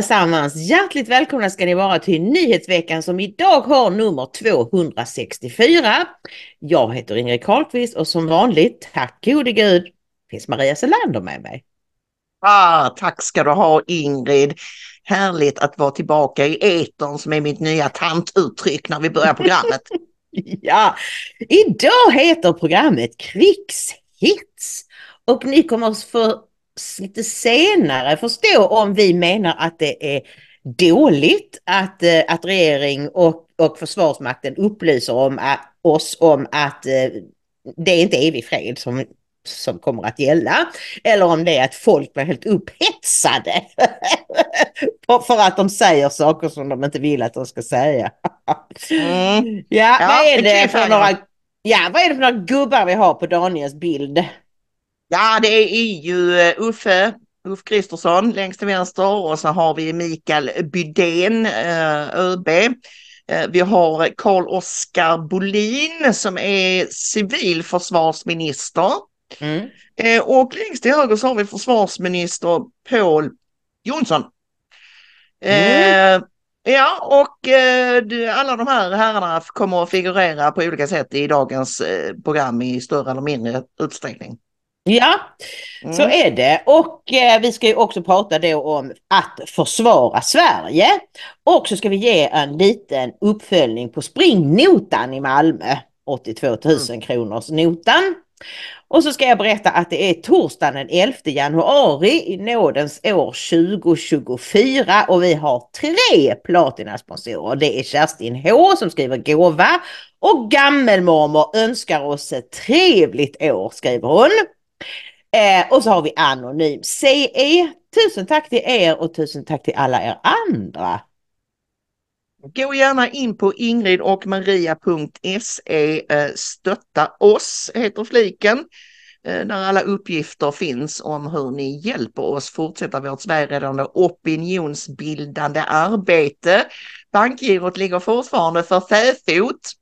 Allesammans! Hjärtligt välkomna ska ni vara till Nyhetsveckan som idag har nummer 264. Jag heter Ingrid Carlqvist och som vanligt, tack gode gud, finns Maria Selander med mig. Ah, tack ska du ha Ingrid. Härligt att vara tillbaka i etern som är mitt nya tantuttryck när vi börjar programmet. ja, idag heter programmet Krigshits och ni kommer att få lite senare förstå om vi menar att det är dåligt att, eh, att regering och, och Försvarsmakten upplyser om att, oss om att eh, det är inte evig fred som, som kommer att gälla. Eller om det är att folk blir helt upphetsade för att de säger saker som de inte vill att de ska säga. mm. ja, ja, vad är det för några, ja, vad är det för några gubbar vi har på Daniels bild? Ja, det är ju eh, Uffe, Ulf Kristersson längst till vänster och så har vi Mikael Bydén, eh, ÖB. Eh, vi har Carl Oskar Bolin som är civilförsvarsminister. Mm. Och längst till höger så har vi försvarsminister Paul Jonsson. Mm. Ja, och alla de här herrarna kommer att figurera på olika sätt i dagens program i större eller mindre utsträckning. Ja, mm. så är det. Och eh, vi ska ju också prata då om att försvara Sverige. Och så ska vi ge en liten uppföljning på springnotan i Malmö. 82 000 mm. kronors notan. Och så ska jag berätta att det är torsdagen den 11 januari i nådens år 2024 och vi har tre platinasponsorer. Det är Kerstin H som skriver gåva och gammelmormor önskar oss ett trevligt år skriver hon. Eh, och så har vi Anonym CE. Tusen tack till er och tusen tack till alla er andra. Gå gärna in på Ingrid och Maria.se. Eh, stötta oss heter fliken. Eh, där alla uppgifter finns om hur ni hjälper oss fortsätta vårt Sverigeräddande opinionsbildande arbete. Bankgirot ligger fortfarande för fäfot.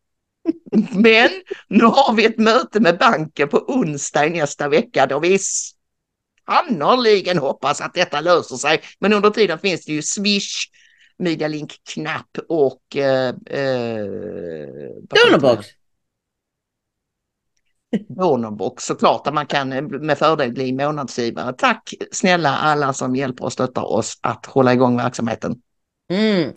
Men nu har vi ett möte med banken på onsdag i nästa vecka då vi sannoliken hoppas att detta löser sig. Men under tiden finns det ju Swish, Medialink-knapp och... Eh, eh, Donorbox. Donorbox såklart, där man kan med fördel bli månadsgivare. Tack snälla alla som hjälper och stöttar oss att hålla igång verksamheten. Mm.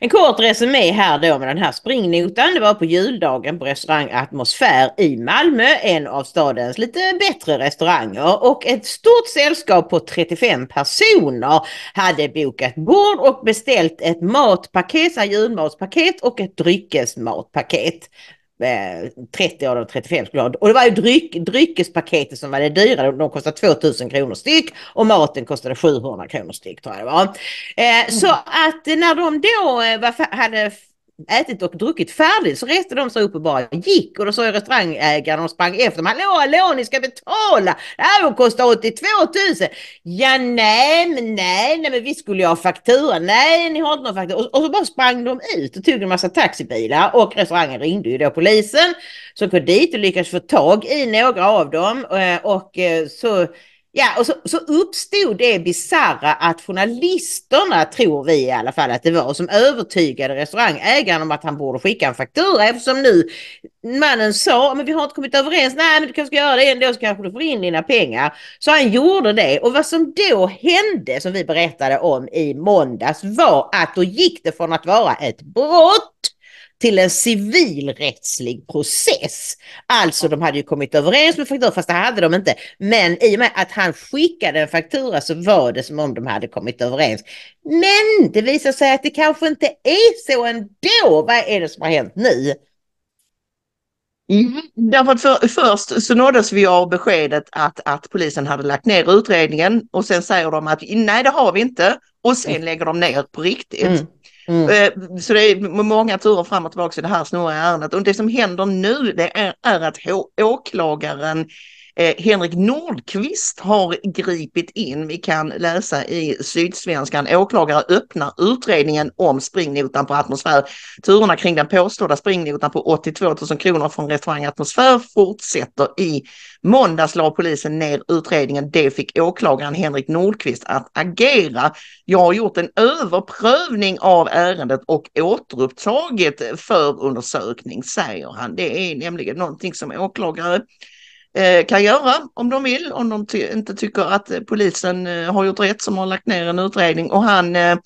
En kort resumé här då med den här springnotan. Det var på juldagen på restaurang Atmosfär i Malmö, en av stadens lite bättre restauranger. Och ett stort sällskap på 35 personer hade bokat bord och beställt ett matpaket, ett julmatspaket och ett dryckesmatpaket. 30 eh, av de 35 skulle ha. Och det var ju dryck, dryckespaketet som var det dyra. De kostade 2000 kronor styck och maten kostade 700 kronor styck tror jag det var. Eh, mm. Så att när de då eh, hade ätit och druckit färdigt så reste de sig upp och bara gick och då sa restaurangägaren och sprang efter dem. Hallå, hallå, ni ska betala! Det här kostar 82 000! Ja, nej, men nej, nej, men vi skulle ju ha faktura. Nej, ni har inte någon faktura. Och, och, så bara sprang de ut och tog en massa taxibilar och restaurangen ringde ju då polisen som kom dit och lyckades få tag i några av dem eh, och, och så Ja, och så, så uppstod det bizarra att journalisterna, tror vi i alla fall att det var, som övertygade restaurangägaren om att han borde skicka en faktura eftersom nu mannen sa, men vi har inte kommit överens, nej men du kanske ska göra det ändå så kanske du får in dina pengar. Så han gjorde det och vad som då hände som vi berättade om i måndags var att då gick det från att vara ett brott till en civilrättslig process. Alltså de hade ju kommit överens med faktura fast det hade de inte. Men i och med att han skickade en faktura så var det som om de hade kommit överens. Men det visar sig att det kanske inte är så ändå. Vad är det som har hänt nu? Mm, därför att för, först så nåddes vi av beskedet att, att polisen hade lagt ner utredningen och sen säger de att nej det har vi inte och sen mm. lägger de ner på riktigt. Mm. Mm. Eh, så det är många turer fram och tillbaka i det här snurriga ärendet och det som händer nu det är, är att åklagaren Eh, Henrik Nordqvist har gripit in. Vi kan läsa i Sydsvenskan. Åklagare öppnar utredningen om springnotan på atmosfär. Turerna kring den påstådda springnotan på 82 000 kronor från restaurang Atmosfär fortsätter. I måndags la polisen ner utredningen. Det fick åklagaren Henrik Nordqvist att agera. Jag har gjort en överprövning av ärendet och återupptagit förundersökning, säger han. Det är nämligen någonting som åklagare kan göra om de vill, om de ty inte tycker att polisen eh, har gjort rätt som har lagt ner en utredning. Och han, eh,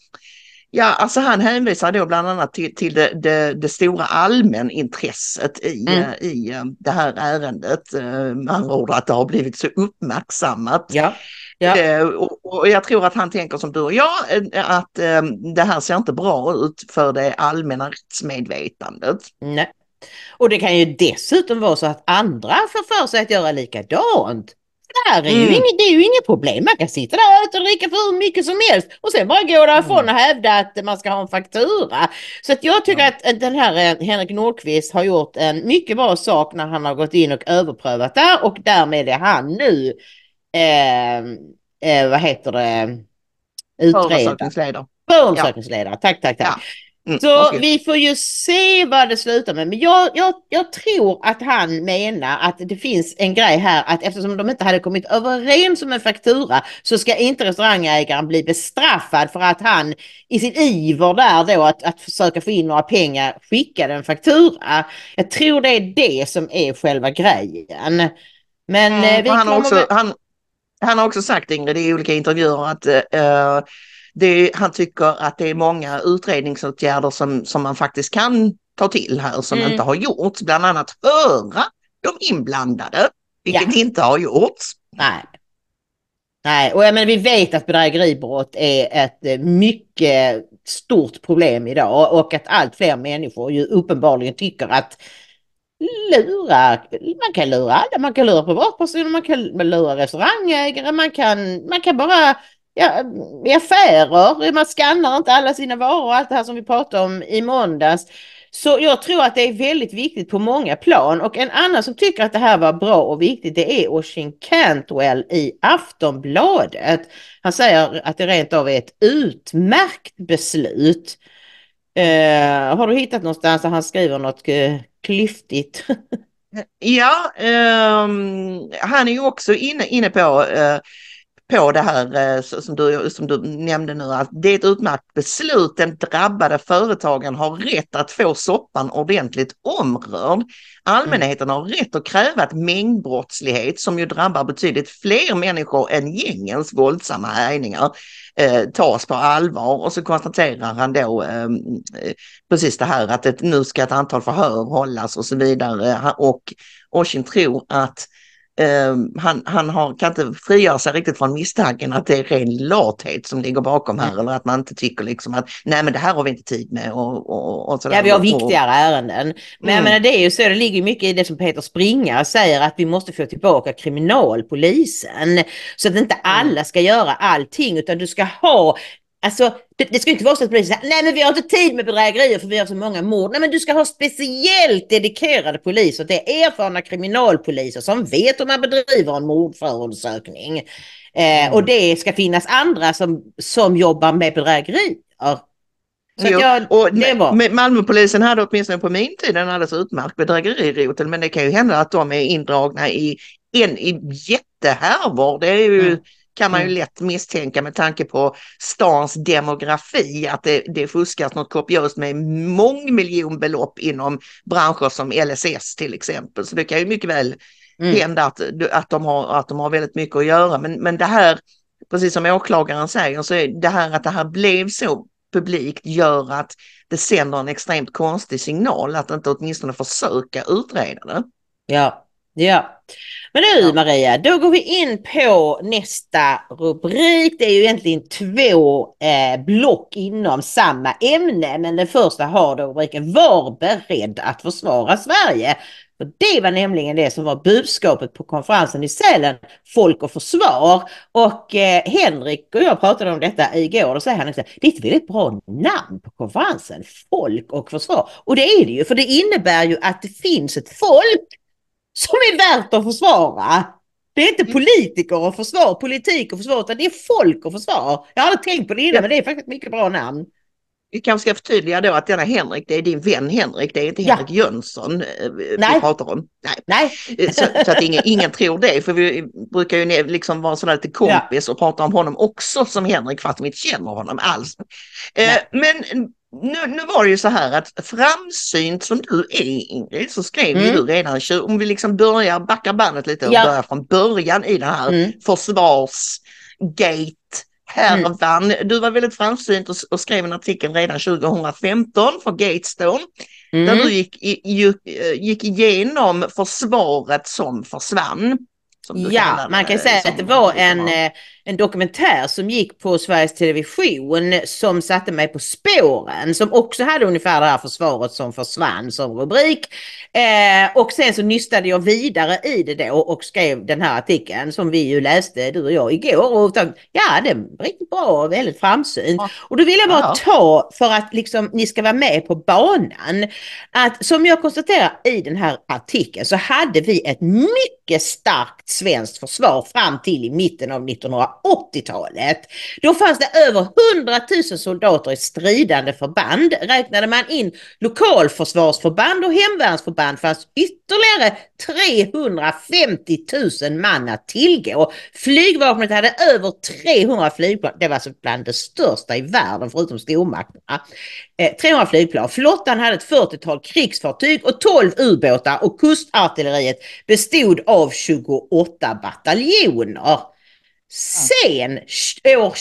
ja, alltså han hänvisar då bland annat till, till det, det, det stora allmänintresset i, mm. i det här ärendet. Med andra ord att det har blivit så uppmärksammat. Ja. Ja. Och, jag tror att han tänker som du och jag, att det här ser inte bra ut för det allmänna rättsmedvetandet. Nej. Och det kan ju dessutom vara så att andra får för sig att göra likadant. Det här är, mm. ju inget, det är ju inget problem. Man kan sitta där och äta och dricka för mycket som helst och sen bara gå därifrån mm. och hävda att man ska ha en faktura. Så att jag tycker mm. att den här eh, Henrik Nordqvist har gjort en mycket bra sak när han har gått in och överprövat där och därmed är han nu, eh, eh, vad heter det, utredare. Förundersökningsledare. Förundersökningsledare, ja. tack, tack, tack. Ja. Mm, så okay. vi får ju se vad det slutar med. Men jag, jag, jag tror att han menar att det finns en grej här att eftersom de inte hade kommit överens om en faktura så ska inte restaurangägaren bli bestraffad för att han i sin iver där då att, att försöka få in några pengar skickade en faktura. Jag tror det är det som är själva grejen. Men mm, eh, vi han, har också, han, han har också sagt Ingrid i olika intervjuer att uh, det, han tycker att det är många utredningsåtgärder som, som man faktiskt kan ta till här som mm. inte har gjorts, bland annat höra de inblandade, vilket ja. inte har gjorts. Nej. Nej, och jag menar, vi vet att bedrägeribrott är ett eh, mycket stort problem idag och att allt fler människor ju uppenbarligen tycker att lura, man kan lura alla, man kan lura privatpersoner, man kan lura restaurangägare, man kan, man kan bara ja, i affärer, man skannar inte alla sina varor och allt det här som vi pratade om i måndags. Så jag tror att det är väldigt viktigt på många plan och en annan som tycker att det här var bra och viktigt det är Oshin Cantwell i Aftonbladet. Han säger att det rent av är ett utmärkt beslut. Uh, har du hittat någonstans där han skriver något eh, klyftigt? ja, um, han är ju också inne, inne på uh, på det här eh, som du, som du nämnde nu, att det är ett utmärkt beslut. Den drabbade företagen har rätt att få soppan ordentligt omrörd. Allmänheten har rätt att kräva att mängdbrottslighet som ju drabbar betydligt fler människor än gängens våldsamma härjningar eh, tas på allvar. Och så konstaterar han då ehm, eh, precis det här att ett, nu ska ett antal förhör hållas och så vidare. Och Oshin tror att Ehm, han, han har, kan inte frigöra sig riktigt från misstanken att det är ren lathet som ligger bakom här eller att man inte tycker liksom att nej men det här har vi inte tid med och, och, och sådär. Ja vi har viktigare ärenden. Men mm. menar det är ju så, det ligger mycket i det som Peter Springa säger att vi måste få tillbaka kriminalpolisen. Så att inte mm. alla ska göra allting utan du ska ha Alltså, det, det ska inte vara så att polisen säger nej men vi har inte tid med bedrägerier för vi har så många mord. Nej men du ska ha speciellt dedikerade poliser. Det är erfarna kriminalpoliser som vet hur man bedriver en mordförundersökning. Eh, mm. Och det ska finnas andra som, som jobbar med bedrägerier. Så jag, och var... Malmöpolisen hade åtminstone på min tid en alldeles utmärkt bedrägerirotel men det kan ju hända att de är indragna i en i jättehärvor. Det är ju mm kan man ju mm. lätt misstänka med tanke på stans demografi att det, det fuskas något kopiöst med mångmiljonbelopp inom branscher som LSS till exempel. Så det kan ju mycket väl mm. hända att, att, de har, att de har väldigt mycket att göra. Men, men det här, precis som åklagaren säger, så är det här att det här blev så publikt gör att det sänder en extremt konstig signal att inte åtminstone försöka utreda det. Ja, ja. Men nu. Maria, då går vi in på nästa rubrik. Det är ju egentligen två eh, block inom samma ämne. Men den första har då rubriken Var beredd att försvara Sverige. För det var nämligen det som var budskapet på konferensen i Sälen, Folk och försvar. Och eh, Henrik och jag pratade om detta igår och säger han också, det är ett väldigt bra namn på konferensen, Folk och försvar. Och det är det ju, för det innebär ju att det finns ett folk som är värt att försvara. Det är inte mm. politiker och försvar, politik och försvar, utan det är folk och försvar. Jag aldrig tänkt på det innan, men det är faktiskt ett mycket bra namn. Vi kanske ska förtydliga då att denna Henrik, det är din vän Henrik, det är inte Henrik ja. Jönsson eh, vi Nej. pratar om. Nej. Nej. Eh, så, så, att ingen, ingen tror det, för vi brukar ju liksom vara sådär lite kompis ja. och prata om honom också som Henrik fast vi inte känner honom alls. Eh, men nu, nu var det ju så här att framsynt som du är Ingrid så skrev mm. du redan, om vi liksom börjar backa bandet lite och ja. börjar från början i det här mm. försvarsgate härvan. Mm. Du var väldigt framsynt och, och, skrev en artikel redan 2015 för Gatestone. Mm. Där du gick, gick, gick igenom försvaret som försvann. Som ja, man kan säga att det var en, eh, en dokumentär som gick på Sveriges Television som satte mig på spåren. Som också hade ungefär det här försvaret som försvann som rubrik. Eh, och sen så nystade jag vidare i det då och skrev den här artikeln som vi ju läste du och jag igår. Och ja, det är riktigt bra och väldigt framsynt. Och då vill jag bara ta för att liksom ni ska vara med på banan. Att som jag konstaterar i den här artikeln så hade vi ett mycket starkt svenskt försvar fram till i mitten av 80-talet. Då fanns det över 100 000 soldater i stridande förband. Räknade man in lokalförsvarsförband och hemvärnsförband fanns ytterligare 350 000 man att tillgå. Flygvapnet hade över 300 flygplan. Det var alltså bland det största i världen förutom stormakterna. Eh, 300 flygplan. Flottan hade ett 40-tal krigsfartyg och 12 ubåtar och kustartilleriet bestod av 28 bataljoner. Sen år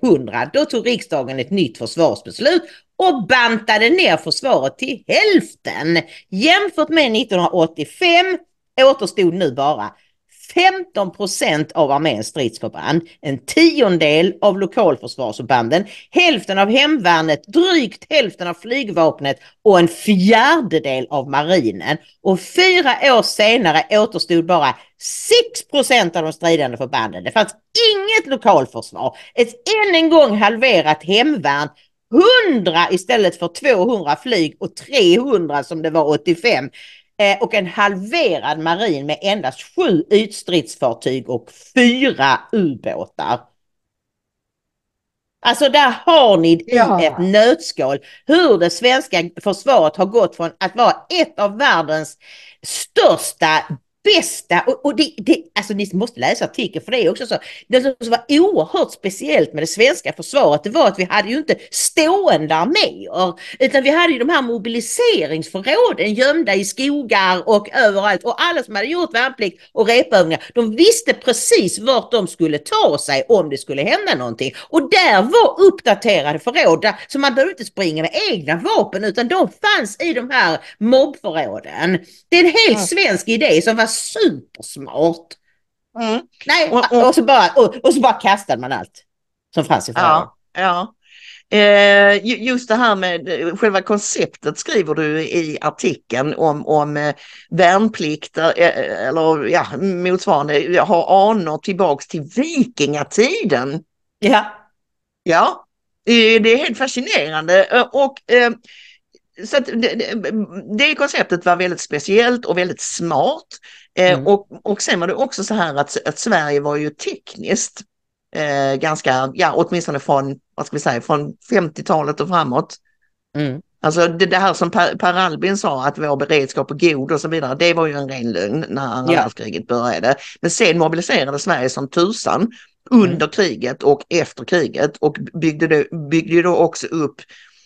2000, då tog riksdagen ett nytt försvarsbeslut och bantade ner försvaret till hälften. Jämfört med 1985 återstod nu bara 15 procent av arméns stridsförband, en tiondel av lokalförsvarsförbanden, hälften av hemvärnet, drygt hälften av flygvapnet och en fjärdedel av marinen. Och fyra år senare återstod bara 6 procent av de stridande förbanden. Det fanns inget lokalförsvar, ett än en gång halverat hemvärn 100 istället för 200 flyg och 300 som det var 85 och en halverad marin med endast sju ytstridsfartyg och fyra ubåtar. Alltså där har ni i ja. ett nötskal hur det svenska försvaret har gått från att vara ett av världens största bästa, och, och det, det, alltså ni måste läsa artikeln för det är också så, det som var oerhört speciellt med det svenska försvaret det var att vi hade ju inte stående arméer utan vi hade ju de här mobiliseringsförråden gömda i skogar och överallt. Och alla som hade gjort värnplikt och repövningar de visste precis vart de skulle ta sig om det skulle hända någonting. Och där var uppdaterade förråd så man behövde inte springa med egna vapen utan de fanns i de här mobbförråden. Det är en helt svensk idé som var supersmart. Mm. Nej, och, och, och, så bara, och, och, så bara kastade man allt som fanns i frågan. Ja, ja. Eh, just det här med eh, själva konceptet skriver du i artikeln om, om eh, värnplikt eh, eller ja, motsvarande, har anor tillbaks till vikingatiden. Ja. Ja, det är helt fascinerande och så det, det, konceptet var väldigt speciellt och väldigt smart. Eh, mm. och, och sen var det också så här att, att Sverige var ju tekniskt eh, ganska, ja åtminstone från, vad ska vi säga, från 50-talet och framåt. Mm. Alltså det, det, här som Per, per, Albin sa att vår beredskap är god och så vidare, det var ju en ren lögn när andra ja. världskriget började. Men sen mobiliserade Sverige som tusan under mm. kriget och efter kriget och byggde, det, byggde då också upp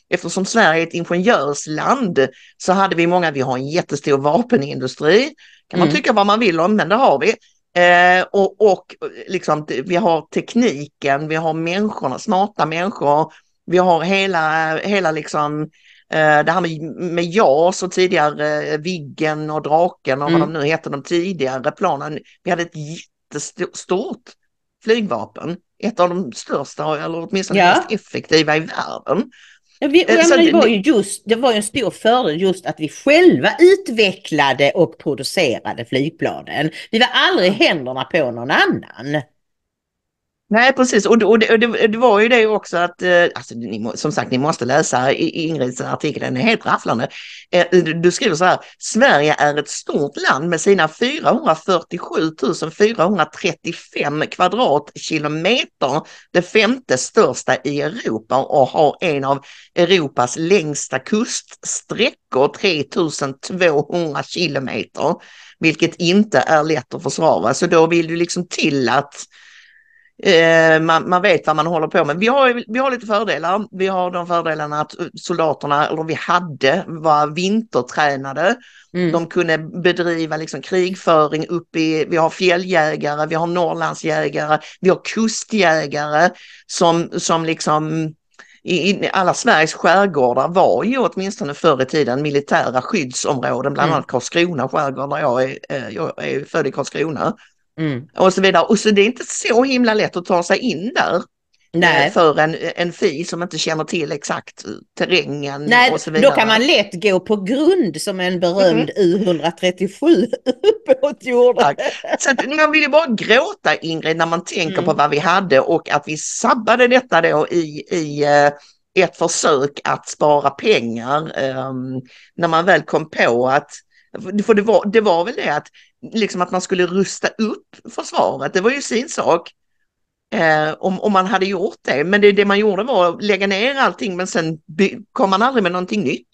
eftersom Sverige är ett ingenjörsland så hade vi många, vi har en jättestor vapenindustri, kan man mm. tycka vad man vill om, men det har vi. Eh, och och liksom, vi har tekniken, vi har människorna, smarta människor, Vi har hela, hela liksom eh, det här med, med JAS och tidigare eh, Viggen och Draken och Mm. vad de nu heter, de tidigare planen. Vi hade ett jättestort flygvapen, ett av de största eller åtminstone Ja. mest effektiva i världen. Vi, Eh, så menar, det, det- var ju just, det var ju en stor fördel just att vi själva utvecklade och producerade flygplanen. Vi var aldrig i händerna på någon annan. Nej precis och, det- och, det, och det, det var ju det också att, eh, alltså, ni, som sagt ni måste läsa Ingrids artikel, den är helt rafflande. Eh, du skriver så här, Sverige är ett stort land med sina 447 435 kvadratkilometer, det femte största i Europa och har en av Europas längsta kuststräckor, 3200 kilometer, vilket inte är lätt att försvara. Så då vill du liksom till att Eh, man, man vet vad man håller på med. Vi har, vi har lite fördelar. Vi har de fördelarna att soldaterna, eller vi hade, var vintertränade. Mm. De kunde bedriva liksom krigföring upp i, vi har fjälljägare, vi har Norrlandsjägare, vi har kustjägare som, som liksom i, i alla Sveriges skärgårdar var ju åtminstone förr i tiden militära skyddsområden, bland Mm. annat Karlskrona skärgård där jag är, eh, jag är född i Karlskrona Mm. och så vidare. Och så det är inte så himla lätt att ta sig in där eh, Nej. för en, en fi som inte känner till exakt terrängen Nej, och så vidare. då kan man lätt gå på grund som en berömd U137 ubåt gjorde. Så att man vill ju bara gråta Ingrid när man tänker Mm. på vad vi hade och att vi sabbade detta då i, i eh, ett försök att spara pengar ehm, när man väl kom på att för det var, det var väl det att, liksom att man skulle rusta upp försvaret, det var ju sin sak. Eh, om, om man hade gjort det, men det, det man gjorde var att lägga ner allting men sen kom man aldrig med någonting nytt.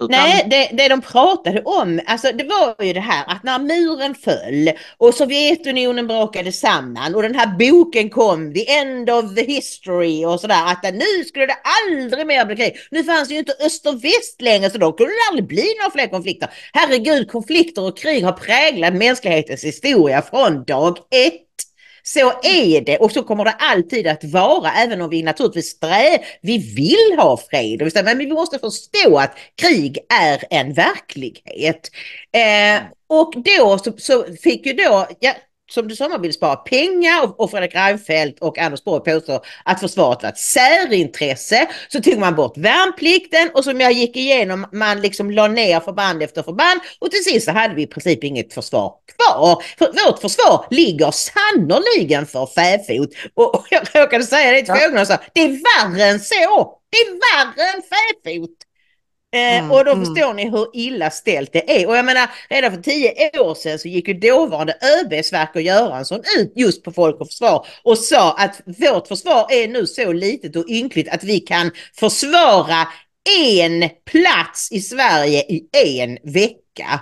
Utan- Nej, det, det de pratade om, alltså det var ju det här att när muren föll och Sovjetunionen brakade samman och den här boken kom, The End of the History och sådär, att nu skulle det aldrig mer bli krig. Nu fanns det ju inte öst och väst längre så då kunde det aldrig bli några fler konflikter. Herregud, konflikter och krig har präglat mänsklighetens historia från dag ett. Så är det och så kommer det alltid att vara även om vi naturligtvis strä, vi vill ha fred. Men vi måste förstå att krig är en verklighet. Eh, och då så, så fick ju då, ja, som du sa, man vill spara pengar och, och Fredrik Reinfeldt och Anders Borg påstår att försvaret var ett särintresse. Så tog man bort värnplikten och som jag gick igenom, man liksom la ner förband efter förband och till sist så hade vi i princip inget försvar kvar. För vårt försvar ligger sannoliken för fäfot. Och, och jag råkade säga det till frågorna och sa, det är värre än så! Det är värre än fäfot! Eh, Mm, och då mm. förstår ni hur illa ställt det är. Och jag menar, redan för tio år sedan så gick ju dåvarande ÖB Sverker Göransson ut just på Folk och Försvar och sa att vårt försvar är nu så litet och ynkligt att vi kan försvara en plats i Sverige i en vecka.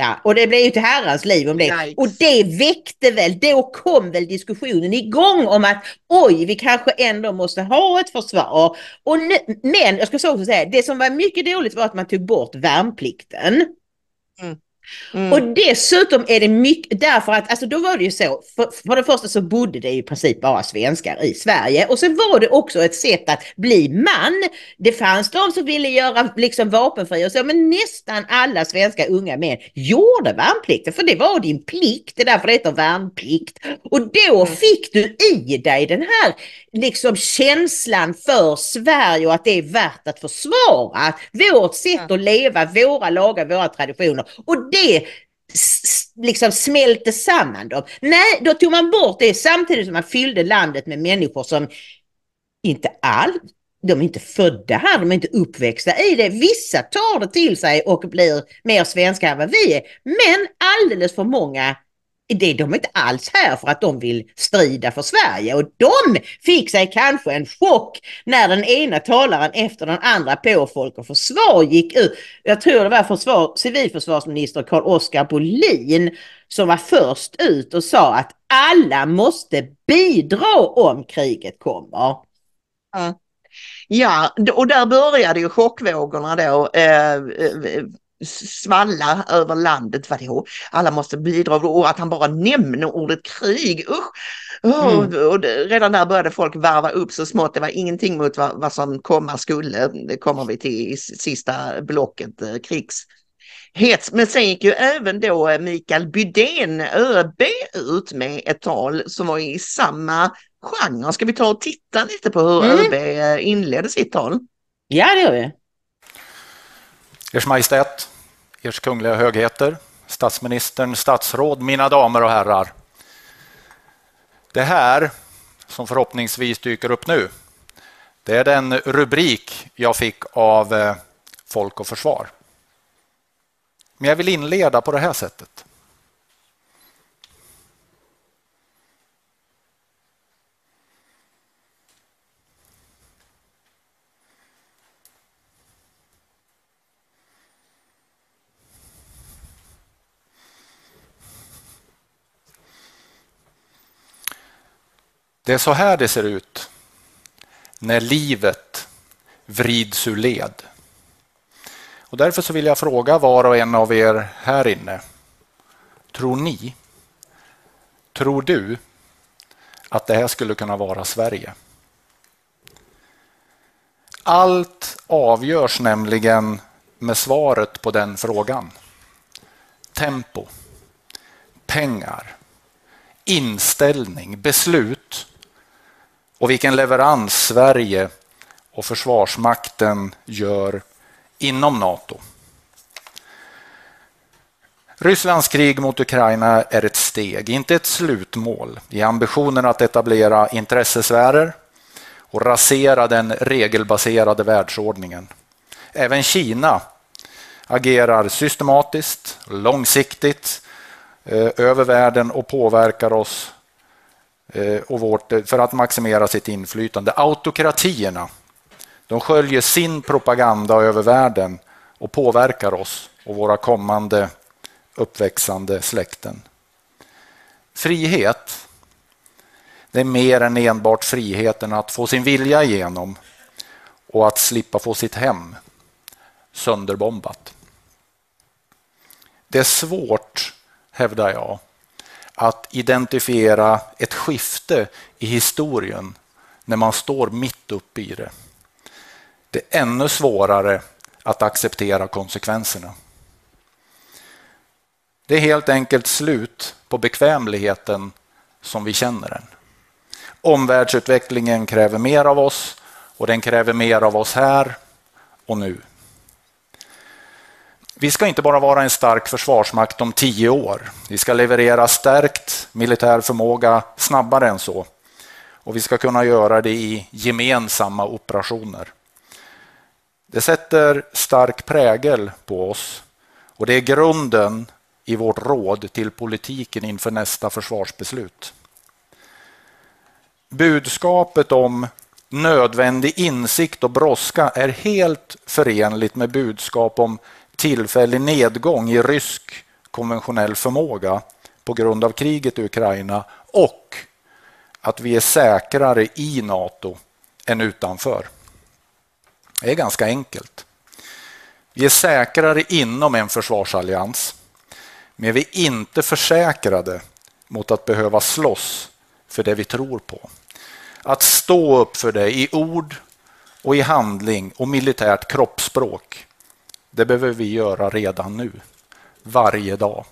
Ja, och det blev ju till herrans liv om det. Yikes. Och det väckte väl, då kom väl diskussionen igång om att oj, vi kanske ändå måste ha ett försvar. Och nu, men jag ska så också säga, det som var mycket dåligt var att man tog bort värnplikten. Mm. Och dessutom är det mycket, därför att alltså då var det ju så, för, för det första så bodde det i princip bara svenskar i Sverige och sen var det också ett sätt att bli man. Det fanns de som ville göra liksom vapenfria och så, men nästan alla svenska unga män gjorde värnplikten för det var din plikt, det är därför det heter värnplikt. Och då Mm. fick du i dig den här liksom känslan för Sverige och att det är värt att försvara. Vårt sätt att leva, våra lagar, våra traditioner. Och det liksom smälte samman dem. Nej, då tog man bort det samtidigt som man fyllde landet med människor som inte alls de är inte födda här, de är inte uppväxta i det. Vissa tar det till sig och blir mer svenska än vad vi är. Men alldeles för många det, de är inte alls här för att de vill strida för Sverige och de fick sig kanske en chock när den ena talaren efter den andra på Folk och Försvar gick ut. Jag tror det var försvar, civilförsvarsminister Carl-Oskar Bolin som var först ut och sa att alla måste bidra om kriget kommer. Ja, Ja, och där började ju chockvågorna då. Eh, eh svalla över landet. Vadå? Alla måste bidra och att han bara nämner ordet krig. Usch! Oh, mm. och redan där började folk varva upp så smått. Det var ingenting mot vad, vad som komma skulle. Det kommer vi till i sista blocket, eh, krigs hets. Men sen gick ju även då eh, Mikael Bydén, ÖB, ut med ett tal som var i samma genre. Ska vi ta och titta lite på hur mm. ÖB eh, inledde sitt tal? Ja, det gör vi. Ers Majestät, Ers Kungliga Högheter, statsministern, statsråd, mina damer och herrar. Det här som förhoppningsvis dyker upp nu, det är den rubrik jag fick av eh, Folk och Försvar. Men jag vill inleda på det här sättet. Det är så här det ser ut när livet vrids ur led. Och därför så vill jag fråga var och en av er här inne. Tror ni, tror du att det här skulle kunna vara Sverige? Allt avgörs nämligen med svaret på den frågan. Tempo, pengar, inställning, beslut och vilken leverans Sverige och Försvarsmakten gör inom Nato. Rysslands krig mot Ukraina är ett steg, inte ett slutmål i ambitionen att etablera intressesfärer och rasera den regelbaserade världsordningen. Även Kina agerar systematiskt, långsiktigt eh, över världen och påverkar oss Eh, och vårt, eh, för att maximera sitt inflytande. Autokratierna de sköljer sin propaganda över världen och påverkar oss och våra kommande uppväxande släkten. Frihet, det är mer än enbart friheten att få sin vilja igenom och att slippa få sitt hem sönderbombat. Det är svårt, hävdar jag, att identifiera ett skifte i historien när man står mitt uppe i det. Det är ännu svårare att acceptera konsekvenserna. Det är helt enkelt slut på bekvämligheten som vi känner den. Omvärldsutvecklingen kräver mer av oss och den kräver mer av oss här och nu. Vi ska inte bara vara en stark försvarsmakt om tio år. Vi ska leverera stärkt militär förmåga snabbare än så. Och vi ska kunna göra det i gemensamma operationer. Det sätter stark prägel på oss och det är grunden i vårt råd till politiken inför nästa försvarsbeslut. Budskapet om nödvändig insikt och brådska är helt förenligt med budskap om tillfällig nedgång i rysk konventionell förmåga på grund av kriget i Ukraina och att vi är säkrare i Nato än utanför. Det är ganska enkelt. Vi är säkrare inom en försvarsallians, men vi är inte försäkrade mot att behöva slåss för det vi tror på. Att stå upp för det i ord och i handling och militärt kroppsspråk, det behöver vi göra redan nu, varje dag.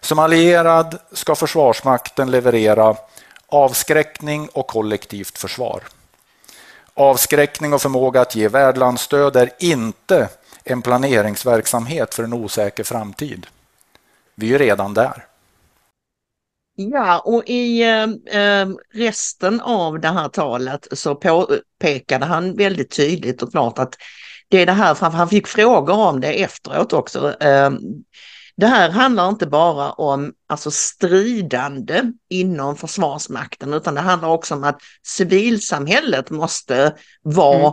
Som allierad ska Försvarsmakten leverera avskräckning och kollektivt försvar. Avskräckning och förmåga att ge värdlandsstöd är inte en planeringsverksamhet för en osäker framtid. Vi är redan där. Ja, och i eh, resten av det här talet så påpekade han väldigt tydligt och klart att det är det här, han fick frågor om det efteråt också. Eh, det här handlar inte bara om alltså, stridande inom Försvarsmakten utan det handlar också om att civilsamhället måste vara mm.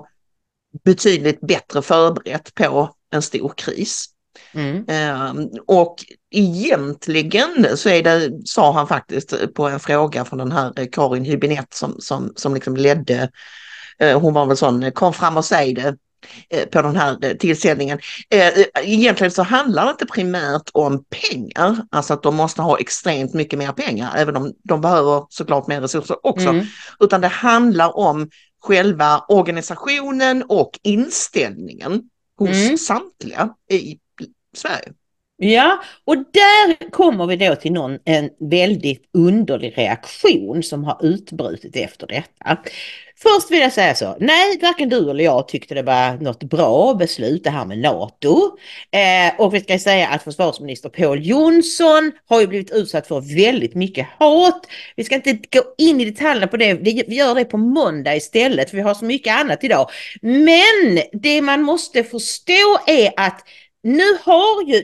betydligt bättre förberett på en stor kris. Mm. Um, och egentligen så är det, sa han faktiskt på en fråga från den här Karin Hübinette som, som, som liksom ledde, uh, hon var väl sån, kom fram och säg det, eh, på den här eh, tillställningen. Egentligen så handlar det inte primärt om pengar, alltså att de måste ha extremt mycket mer pengar, även om de behöver såklart mer resurser också, mm. utan det handlar om själva organisationen och inställningen hos mm. samtliga i Sverige. Ja, och där kommer vi då till någon, en väldigt underlig reaktion som har utbrutit efter detta. Först vill jag säga så, nej, varken du eller jag tyckte det var något bra beslut det här med NATO. Eh, och vi ska säga att försvarsminister Paul Jonsson har ju blivit utsatt för väldigt mycket hat. Vi ska inte gå in i detaljerna på det, vi gör det på måndag istället, för vi har så mycket annat idag. Men det man måste förstå är att nu har ju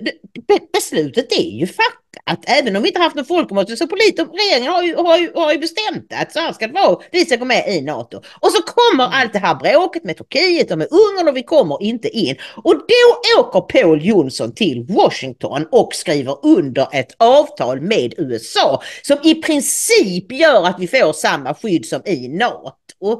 beslutet är ju fattat. Även om vi inte haft någon folkomröstning så polit regeringen har ju, har, ju, har ju bestämt att så här ska det vara. Vi ska gå med i NATO. Och så kommer mm. allt det här bråket med Turkiet och med Ungern och vi kommer inte in. Och då åker Paul Jonsson till Washington och skriver under ett avtal med USA som i princip gör att vi får samma skydd som i NATO.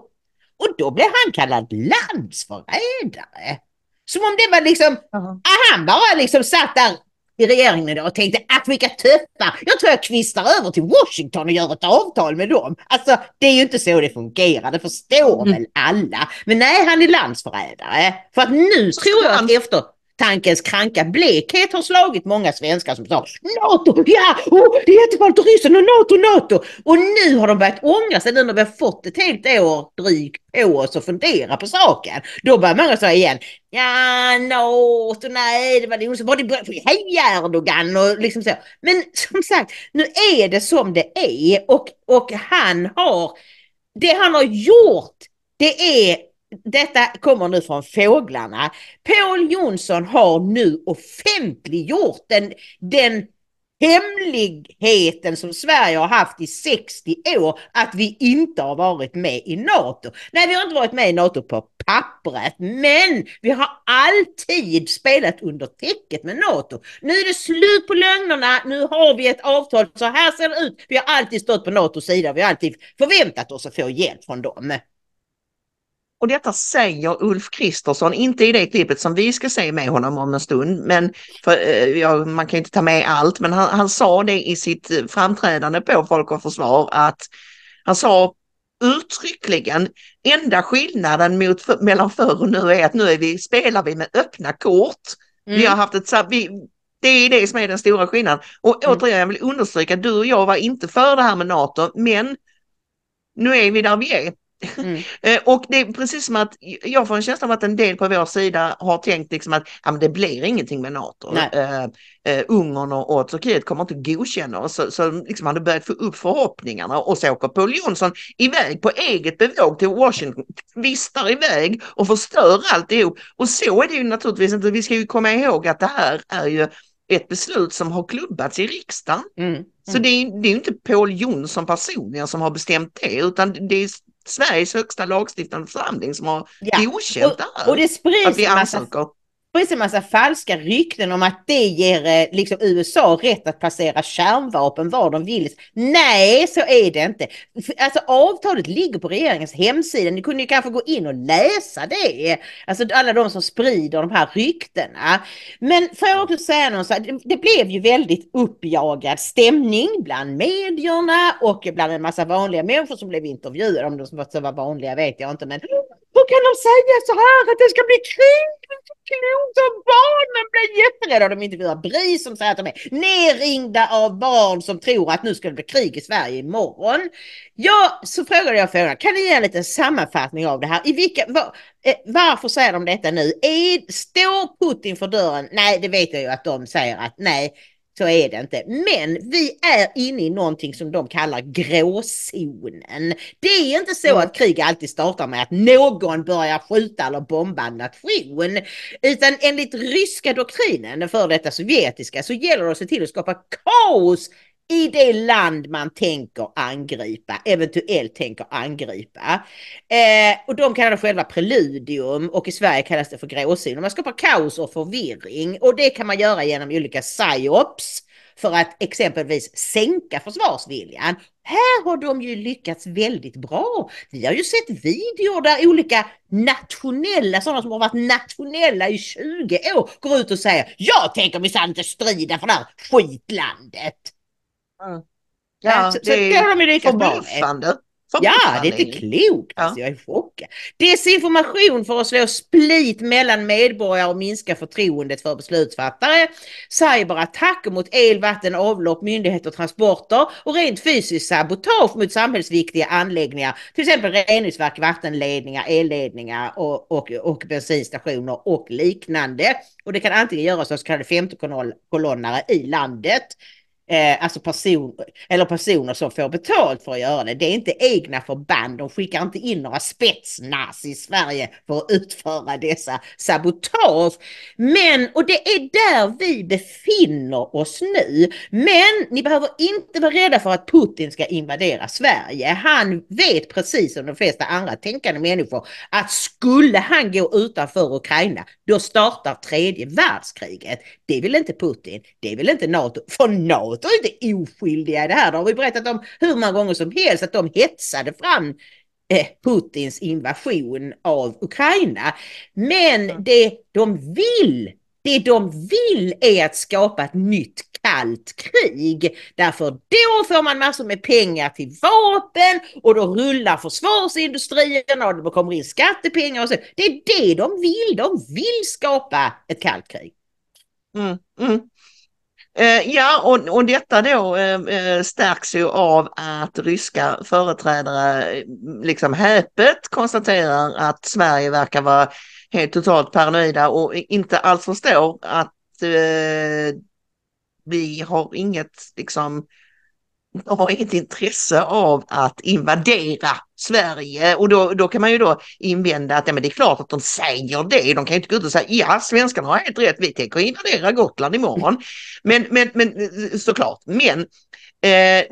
Och då blir han kallad landsförrädare. Som om det var liksom, uh -huh. han bara liksom satt där i regeringen och tänkte att vilka tuffa, jag tror jag kvistar över till Washington och gör ett avtal med dem. Alltså det är ju inte så det fungerar, det förstår mm. väl alla. Men nej, han är landsförrädare. För att nu tror jag att efter tankens kranka blekhet har slagit många svenskar som sa NATO, ja, oh, det är jättefarligt och ryssen och NATO, NATO. Och nu har de börjat ångra sig nu när vi har fått ett helt år drygt på oss att fundera på saken. Då börjar många säga igen, ja, NATO, nej, det var det som var det, hej Erdogan och liksom så. Men som sagt, nu är det som det är och, och han har, det han har gjort, det är detta kommer nu från Fåglarna. Paul Jonsson har nu offentliggjort den, den hemligheten som Sverige har haft i 60 år att vi inte har varit med i NATO. Nej, vi har inte varit med i NATO på pappret, men vi har alltid spelat under täcket med NATO. Nu är det slut på lögnerna, nu har vi ett avtal, så här ser det ut. Vi har alltid stått på NATOs sida, vi har alltid förväntat oss att få hjälp från dem. Och detta säger Ulf Kristersson, inte i det klippet som vi ska se med honom om en stund, men för, eh, ja, man kan inte ta med allt, men han, han sa det i sitt eh, framträdande på Folk och Försvar att han sa uttryckligen enda skillnaden mot, för, mellan förr och nu är att nu är vi, spelar vi med öppna kort. Mm. Vi har haft ett, vi, det är det som är den stora skillnaden. Och mm. återigen, jag vill understryka, du och jag var inte för det här med NATO, men nu är vi där vi är. Mm. Eh, och det är precis som att jag får en känsla av att en del på vår sida har tänkt liksom att ja, men det blir ingenting med NATO. Uh, uh, Ungern och, och Turkiet kommer inte godkänna oss. Så, så liksom hade börjat få upp förhoppningarna och så åker Paul Jonsson iväg på eget bevåg till Washington, vistar iväg och förstör alltihop. Och så är det ju naturligtvis inte. Vi ska ju komma ihåg att det här är ju ett beslut som har klubbats i riksdagen. Mm. Mm. Så det är, det är inte Paul Jonsson personligen som har bestämt det utan det är Sveriges högsta lagstiftande församling som har ja. godkänt det här. Och det sprids att vi ansöker finns en massa falska rykten om att det ger eh, liksom, USA rätt att placera kärnvapen var de vill. Nej, så är det inte. Alltså avtalet ligger på regeringens hemsida. Ni kunde ju kanske gå in och läsa det. Alltså alla de som sprider de här ryktena. Men får jag också säga något så här, det blev ju väldigt uppjagad stämning bland medierna och bland en massa vanliga människor som blev intervjuade. Om de som var vanliga vet jag inte, men hur kan de säga så här att det ska bli krig? Barnen blir jätterädda. De intervjuar BRIS som säger att de är nerringda av barn som tror att nu ska det bli krig i Sverige imorgon. Ja, så frågade jag frågan, kan ni ge en liten sammanfattning av det här? I vilka, var, eh, varför säger de detta nu? Är, står Putin för dörren? Nej, det vet jag ju att de säger att nej, så är det inte. Men vi är inne i någonting som de kallar gråzonen. Det är inte så att krig alltid startar med att någon börjar skjuta eller bomba en nation. Utan enligt ryska doktrinen, den före detta sovjetiska, så gäller det att se till att skapa kaos i det land man tänker angripa, eventuellt tänker angripa. Eh, och de kallar det själva preludium och i Sverige kallas det för gråzon. Man skapar kaos och förvirring och det kan man göra genom olika psyops för att exempelvis sänka försvarsviljan. Här har de ju lyckats väldigt bra. Vi har ju sett videor där olika nationella, sådana som har varit nationella i 20 år, går ut och säger jag tänker minsann inte strida för det här skitlandet. Mm. Ja, så, det är så, med. förbluffande. Ja, det är inte klokt. Ja. Alltså, jag är chockad. Desinformation för att slå split mellan medborgare och minska förtroendet för beslutsfattare. Cyberattacker mot el, vatten, avlopp, myndigheter och transporter och rent fysiskt sabotage mot samhällsviktiga anläggningar. Till exempel reningsverk, vattenledningar, elledningar och, och, och bensinstationer och liknande. Och det kan antingen göras av så kallade femtekolonnare i landet Eh, alltså person, eller personer som får betalt för att göra det. Det är inte egna förband. De skickar inte in några spetsnaz i Sverige för att utföra dessa sabotage. Men, och det är där vi befinner oss nu. Men ni behöver inte vara rädda för att Putin ska invadera Sverige. Han vet precis som de flesta andra tänkande människor att skulle han gå utanför Ukraina, då startar tredje världskriget. Det vill inte Putin. Det vill inte NATO. För NATO NATO är inte oskyldiga i det här. Det har vi berättat om hur många gånger som helst att de hetsade fram eh, Putins invasion av Ukraina. Men det de vill, det de vill är att skapa ett nytt kallt krig. Därför då får man massor med pengar till vapen och då rullar försvarsindustrierna och det kommer in skattepengar och så. Det är det de vill. De vill skapa ett kallt krig. Mm, mm. Eh, ja, och, och detta då eh, eh stärks ju av att ryska företrädare eh, liksom häpet konstaterar att Sverige verkar vara helt totalt paranoida och inte alls förstår att eh, vi har inget liksom har inget intresse av att invadera Sverige och då, då kan man ju då invända att ja, men det är klart att de säger det. De kan ju inte gå ut och säga ja, svenskarna har helt rätt, vi tänker invadera Gotland imorgon. Men, men, men såklart, men eh,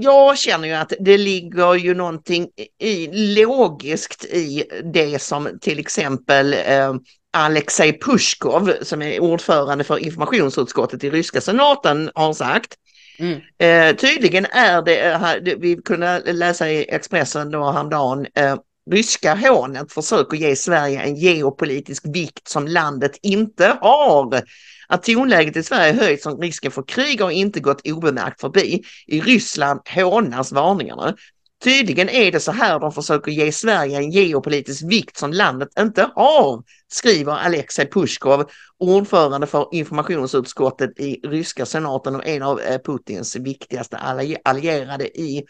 jag känner ju att det ligger ju någonting i, logiskt i det som till exempel eh, Alexej Pushkov som är ordförande för informationsutskottet i ryska senaten har sagt. Mm. Eh, tydligen är eh, det, vi kunde läsa i Expressen då häromdagen, eh, ryska hånet försöker ge Sverige en geopolitisk vikt som landet inte har. Att tonläget i Sverige höjts som risken för krig har inte gått obemärkt förbi. I Ryssland hånas varningarna. Tydligen är det så här de försöker ge Sverige en geopolitisk vikt som landet inte har, skriver Alexej Pushkov, ordförande för informationsutskottet i ryska senaten och en av eh, Putins viktigaste allierade i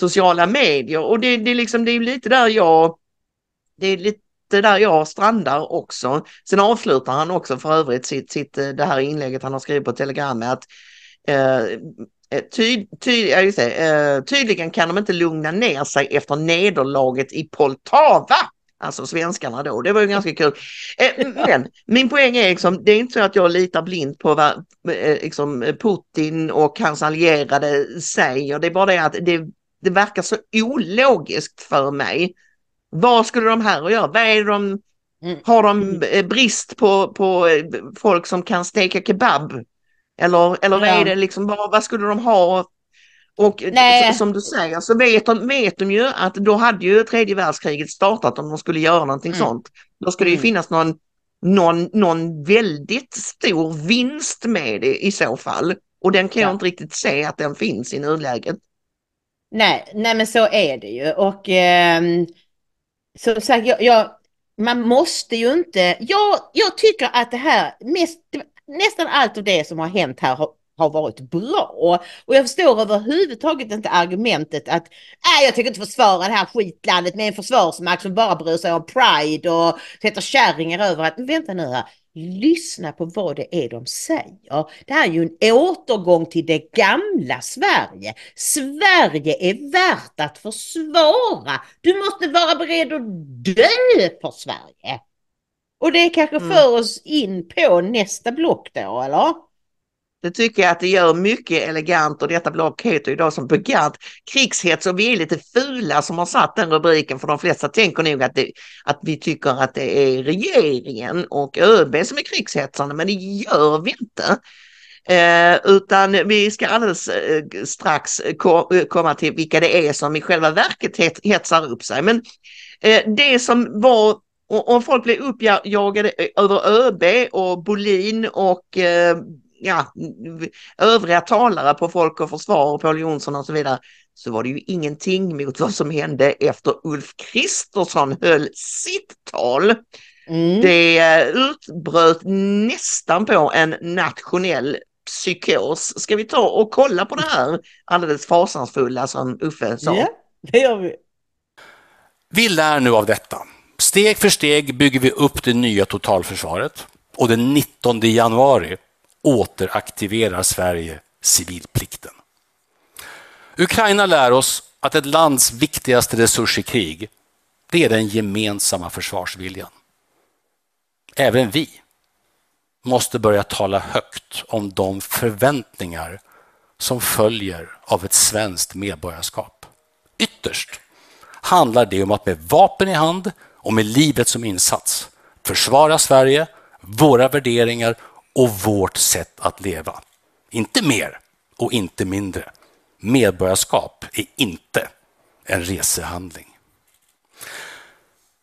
sociala medier. Och det, det, är liksom, det är lite där jag, det är lite där jag strandar också. Sen avslutar han också för övrigt sitt, sitt, eh, det här inlägget han har skrivit på Telegram med att Eh, ty, ty, ja, just det, eh, tydligen kan de inte lugna ner sig efter nederlaget i Poltava. Alltså svenskarna då, det var ju ganska kul. Eh, men min poäng är liksom, det är inte så att jag litar blint på vad liksom, Putin och hans allierade säger. Det är bara det att det, det verkar så ologiskt för mig. Vad skulle de här att göra? Vad är de, mm. har de brist på, på folk som kan steka kebab eller, eller ja. är det liksom, vad, vad skulle de ha? Och så, som du säger så vet de, vet de ju att då hade ju tredje världskriget startat om de skulle göra någonting mm. sånt. Då skulle det ju mm. finnas någon, någon, någon väldigt stor vinst med det i så fall. Och den kan ja. jag inte riktigt se att den finns i nuläget. Nej, nej men så är det ju och eh, som sagt, jag, jag, man måste ju inte, jag, jag tycker att det här mest, nästan allt av det som har hänt här har, har varit bra. Och jag förstår överhuvudtaget inte argumentet att äh, jag tycker inte försvara det här skitlandet med en försvarsmakt som bara bryr sig om pride och sätter kärringar över att vänta nu här. Lyssna på vad det är de säger. Det här är ju en återgång till det gamla Sverige. Sverige är värt att försvara. Du måste vara beredd att dö för Sverige. Och det kanske mm. för oss in på nästa block då, eller? Det tycker jag att det gör mycket elegant och detta block heter idag som bekant krigshets och vi är lite fula som har satt den rubriken för de flesta tänker nog att, det, att vi tycker att det är regeringen och ÖB som är krigshetsande men det gör vi inte. Eh, utan vi ska alldeles eh, strax ko komma till vilka det är som i själva verket hetsar upp sig. Men eh, det som var och, och folk blev uppjagade över ÖB och Bolin och eh, ja, övriga talare på Folk och Försvar och Paul Jonsson och så vidare så var det ju ingenting mot vad som hände efter Ulf Kristersson höll sitt tal. Mm. Det eh, utbröt nästan på en nationell psykos. Ska vi ta och kolla på det här alldeles fasansfulla som Uffe sa? Ja, det gör vi. Vi lär nu av detta. Steg för steg bygger vi upp det nya totalförsvaret och den 19 januari återaktiverar Sverige civilplikten. Ukraina lär oss att ett lands viktigaste resurs i krig, det är den gemensamma försvarsviljan. Även vi måste börja tala högt om de förväntningar som följer av ett svenskt medborgarskap. Ytterst handlar det om att med vapen i hand och med livet som insats försvara Sverige, våra värderingar och vårt sätt att leva. Inte mer och inte mindre. Medborgarskap är inte en resehandling.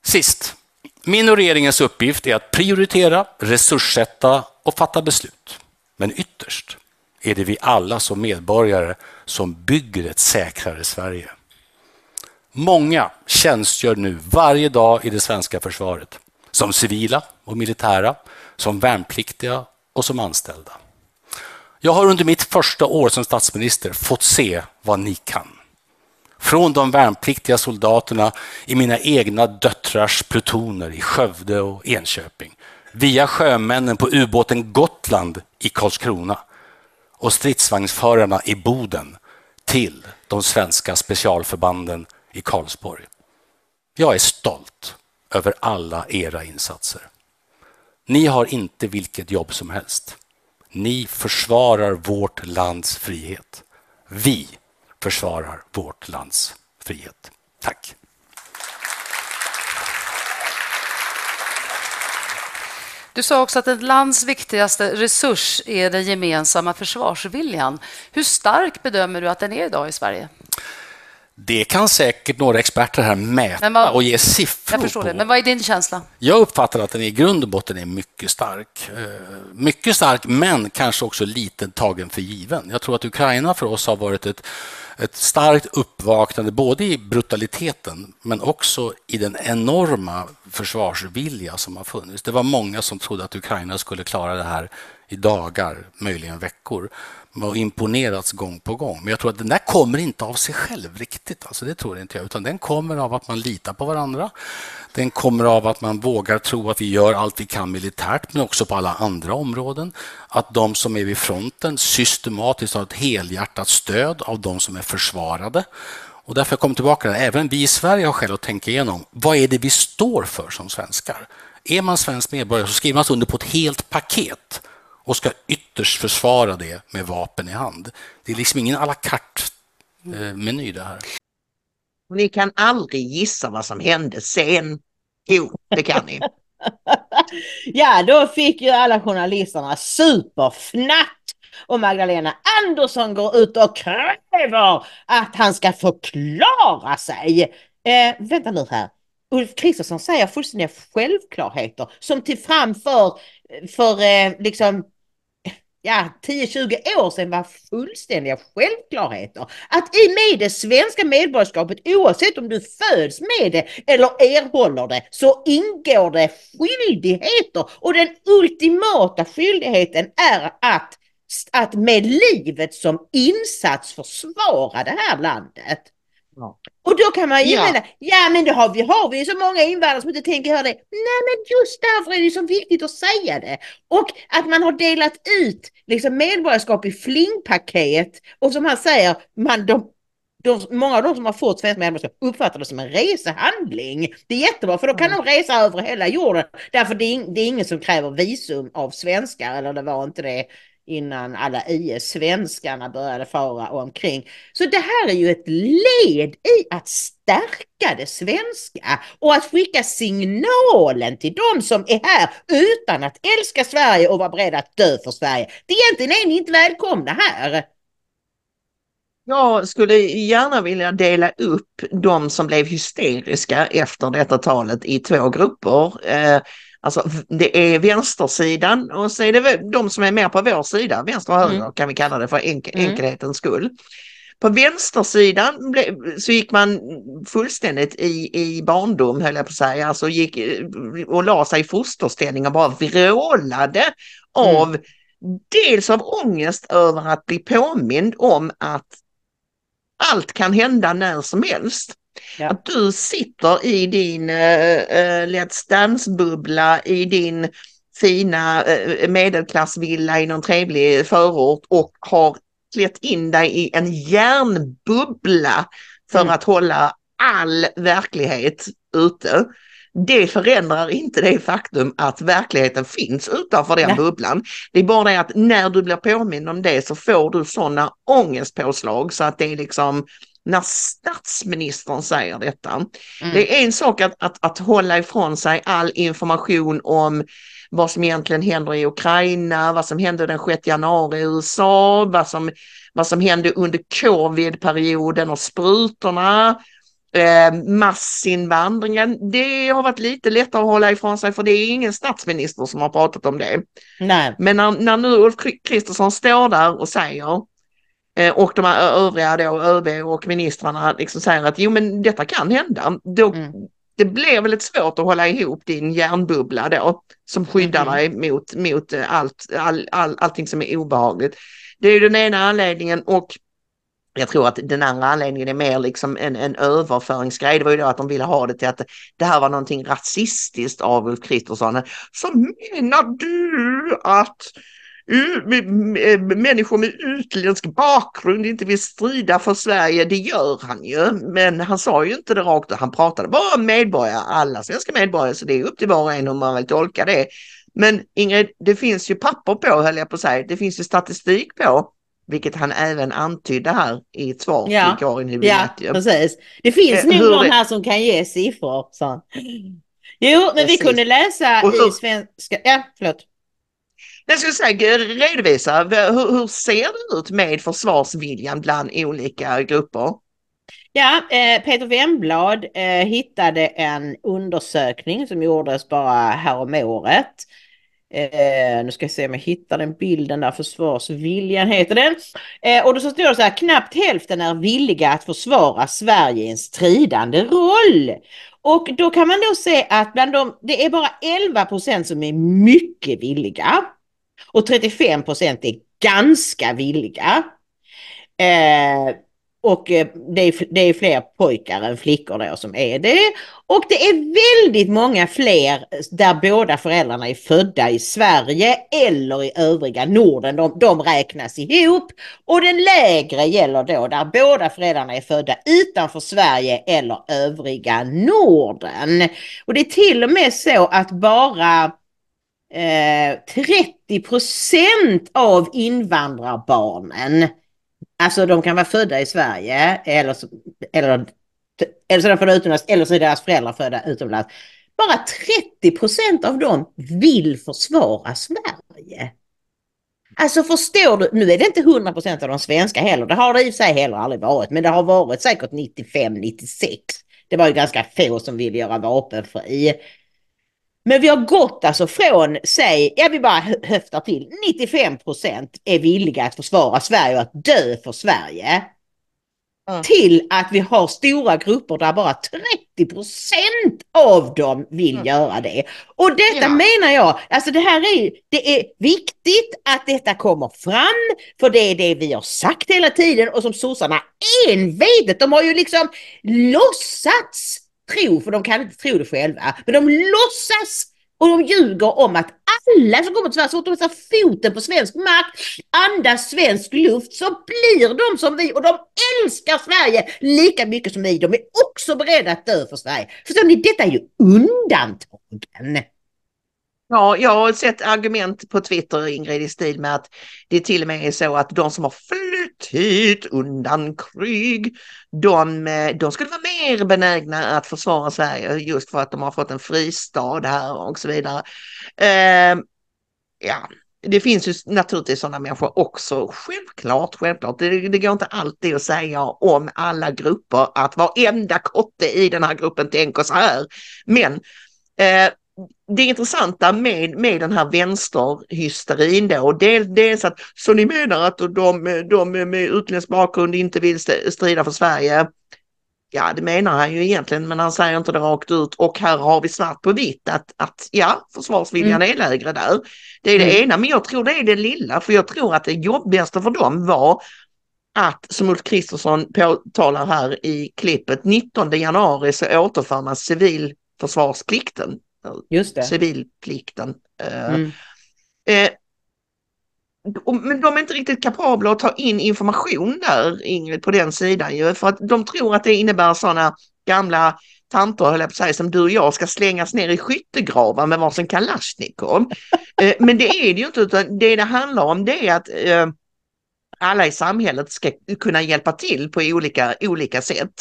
Sist, min och regeringens uppgift är att prioritera, resurssätta och fatta beslut. Men ytterst är det vi alla som medborgare som bygger ett säkrare Sverige. Många tjänstgör nu varje dag i det svenska försvaret. Som civila och militära, som värnpliktiga och som anställda. Jag har under mitt första år som statsminister fått se vad ni kan. Från de värnpliktiga soldaterna i mina egna döttrars plutoner i Skövde och Enköping, via sjömännen på ubåten Gotland i Karlskrona och stridsvagnsförarna i Boden till de svenska specialförbanden i Karlsborg. Jag är stolt över alla era insatser. Ni har inte vilket jobb som helst. Ni försvarar vårt lands frihet. Vi försvarar vårt lands frihet. Tack. Du sa också att ett lands viktigaste resurs är den gemensamma försvarsviljan. Hur stark bedömer du att den är idag i Sverige? Det kan säkert några experter här mäta vad, och ge siffror jag förstår på. Det, men vad är din känsla? Jag uppfattar att den i grund och botten är mycket stark. Eh, mycket stark, men kanske också lite tagen för given. Jag tror att Ukraina för oss har varit ett, ett starkt uppvaknande, både i brutaliteten men också i den enorma försvarsvilja som har funnits. Det var många som trodde att Ukraina skulle klara det här i dagar, möjligen veckor och imponerats gång på gång. Men jag tror att den där kommer inte av sig själv riktigt. Alltså det tror inte jag. Utan den kommer av att man litar på varandra. Den kommer av att man vågar tro att vi gör allt vi kan militärt, men också på alla andra områden. Att de som är vid fronten systematiskt har ett helhjärtat stöd av de som är försvarade. Och därför kommer jag tillbaka, även vi i Sverige har skäl att tänka igenom vad är det vi står för som svenskar. Är man svensk medborgare så skriver man alltså under på ett helt paket och ska ytterst försvara det med vapen i hand. Det är liksom ingen à la carte-meny det här. Ni kan aldrig gissa vad som hände sen. Jo, det kan ni. ja, då fick ju alla journalisterna superfnatt och Magdalena Andersson går ut och kräver att han ska förklara sig. Eh, vänta nu här. Ulf Kristersson säger fullständiga självklarheter som till framför för eh, liksom ja, 10-20 år sedan var fullständiga självklarheter. Att i med det svenska medborgarskapet, oavsett om du föds med det eller erhåller det, så ingår det skyldigheter. Och den ultimata skyldigheten är att, att med livet som insats försvara det här landet. Ja. Och då kan man ju ja. mena, ja men det har vi, har vi så många invandrare som inte tänker höra det. Nej men just därför är det så viktigt att säga det. Och att man har delat ut liksom medborgarskap i flingpaket och som han säger, man, de, de, många av de som har fått svenskt medborgarskap uppfattar det som en resehandling. Det är jättebra för då kan mm. de resa över hela jorden. Därför det är, det är ingen som kräver visum av svenskar eller det var inte det innan alla IS-svenskarna började fara omkring. Så det här är ju ett led i att stärka det svenska och att skicka signalen till de som är här utan att älska Sverige och vara beredda att dö för Sverige. Det egentligen är ni inte välkomna här. Jag skulle gärna vilja dela upp de som blev hysteriska efter detta talet i två grupper. Eh, Eh, alltså det är vänstersidan och så är det de som är mer på vår sida, vänster och höger mm. kan vi kalla det för enk mm. enkelhetens skull. På vänstersidan så gick man fullständigt i, i barndom höll jag på att säga, alltså gick och la sig i fosterställning och bara vrålade mm. av dels av ångest över att bli påmind om att allt kan hända när som helst. Ja. Att du sitter i din uh, Let's Dance-bubbla, i din fina uh, medelklassvilla i någon trevlig förort och har klätt in dig i en järnbubbla för mm. att hålla all verklighet ute. Det förändrar inte det faktum att verkligheten finns utanför den Nej. bubblan. Det är bara det att när du blir påmind om det så får du sådana ångestpåslag så att det är liksom när statsministern säger detta. Mm. Det är en sak att, att, att hålla ifrån sig all information om vad som egentligen händer i Ukraina, vad som hände den 6 januari i USA, vad som, vad som hände under covid-perioden och sprutorna Eh, massinvandringen, det har varit lite lättare att hålla ifrån sig för det är ingen statsminister som har pratat om det. Nej. Men när, när nu Ulf Kristersson står där och säger och de övriga då, ÖB och ministrarna liksom säger att jo men detta kan hända, då, mm. det blir väldigt svårt att hålla ihop din hjärnbubbla då som skyddar mm. dig mot, mot allt, all, all, allting som är obehagligt. Det är den ena anledningen och jag tror att den andra anledningen är mer liksom en, en överföringsgrej. Det var ju då att de ville ha det till att det här var någonting rasistiskt av Ulf Kristersson. Så menar du att människor med utländsk bakgrund inte vill strida för Sverige, det gör han ju. Men han sa ju inte det rakt han pratade bara om medborgare, alla svenska medborgare, så det är upp till var och en hur man vill tolka det. Men Ingrid, det finns ju papper på, höll jag på att säga, det finns ju statistik på vilket han även antydde här i ett svar ja. till Karin Ja, precis. Det finns eh, nog någon här som kan ge siffror. Så. Jo, men precis. vi kunde läsa hur... i svenska... Ja, förlåt. Jag skulle säga, redovisa, hur, hur ser det ut med försvarsviljan bland olika grupper? Ja, eh, Peter Wemblad eh, hittade en undersökning som gjordes bara häromåret Eh, nu ska jag se om jag hittar den bilden där, försvarsviljan heter den. Eh, och då så står det så här, knappt hälften är villiga att försvara Sverige i en stridande roll. Och då kan man då se att bland dem, det är bara 11 procent som är mycket villiga. Och 35 procent är ganska villiga. Eh, och eh, det är, det är fler pojkar än flickor då som är det. Och det är väldigt många fler eh, där båda föräldrarna är födda i Sverige eller i övriga Norden. De, de räknas ihop. Och den lägre gäller då där båda föräldrarna är födda utanför Sverige eller övriga Norden. Och det är till och med så att bara Eh, 30 procent av invandrarbarnen Alltså de kan vara födda i Sverige eller, eller, eller så är de födda utomlands eller så är deras föräldrar födda utomlands. Bara 30 procent av dem vill försvara Sverige. Alltså förstår du, nu är det inte 100 procent av de svenska heller, det har det i och för sig heller aldrig varit, men det har varit säkert 95-96. Det var ju ganska få som ville göra vapenfri. Men vi har gått alltså från, säg, ja vi bara höftar till, 95 procent är villiga att försvara Sverige och att dö för Sverige. Mm. Till att vi har stora grupper där bara 30 procent av dem vill mm. göra det. Och detta ja. menar jag, alltså det här är, det är viktigt att detta kommer fram, för det är det vi har sagt hela tiden och som sossarna envetet, de har ju liksom låtsats tro, för de kan inte tro det själva, men de låtsas och de ljuger om att alla som kommer till Sverige, så fort de sätter foten på svensk mark, andas svensk luft, så blir de som vi och de älskar Sverige lika mycket som vi. De är också beredda att dö för Sverige. Förstår ni? Detta är ju undantagen. Ja, jag har sett argument på Twitter, Ingrid, i stil med att det till och med är så att de som har flytt hit undan krig, de, eh, de skulle vara mer benägna att försvara Sverige just för att de har fått en fristad här och så vidare. Eh, ja, det finns ju naturligtvis sådana människor också, självklart, självklart. Det, det går inte alltid att säga om alla grupper att varenda kotte i den här gruppen tänker så här. Men eh, det intressanta med, med den här vänsterhysterin då, dels, dels att så ni menar att de, de med utländsk bakgrund inte vill strida för Sverige? Ja, det menar han ju egentligen, men han säger inte det rakt ut. Och här har vi svart på vitt att, att ja, försvarsviljan mm. är lägre där. Det är det mm. ena, men jag tror det är det lilla, för jag tror att det jobbigaste för dem var att, som Ulf Kristersson påtalar här i klippet, 19 januari så återför man civilförsvarsplikten. Just det. Civilplikten. Eh, mm. Eh, men de är inte riktigt kapabla att ta in information där, Ingrid, på den sidan ju, för att de tror att det innebär sådana gamla tanter, höll jag på att säga, som du och jag ska slängas ner i skyttegravar med varsin kalasjnikov. Eh, men det är det ju inte, utan det det handlar om det är att eh, alla i samhället ska kunna hjälpa till på olika, olika sätt.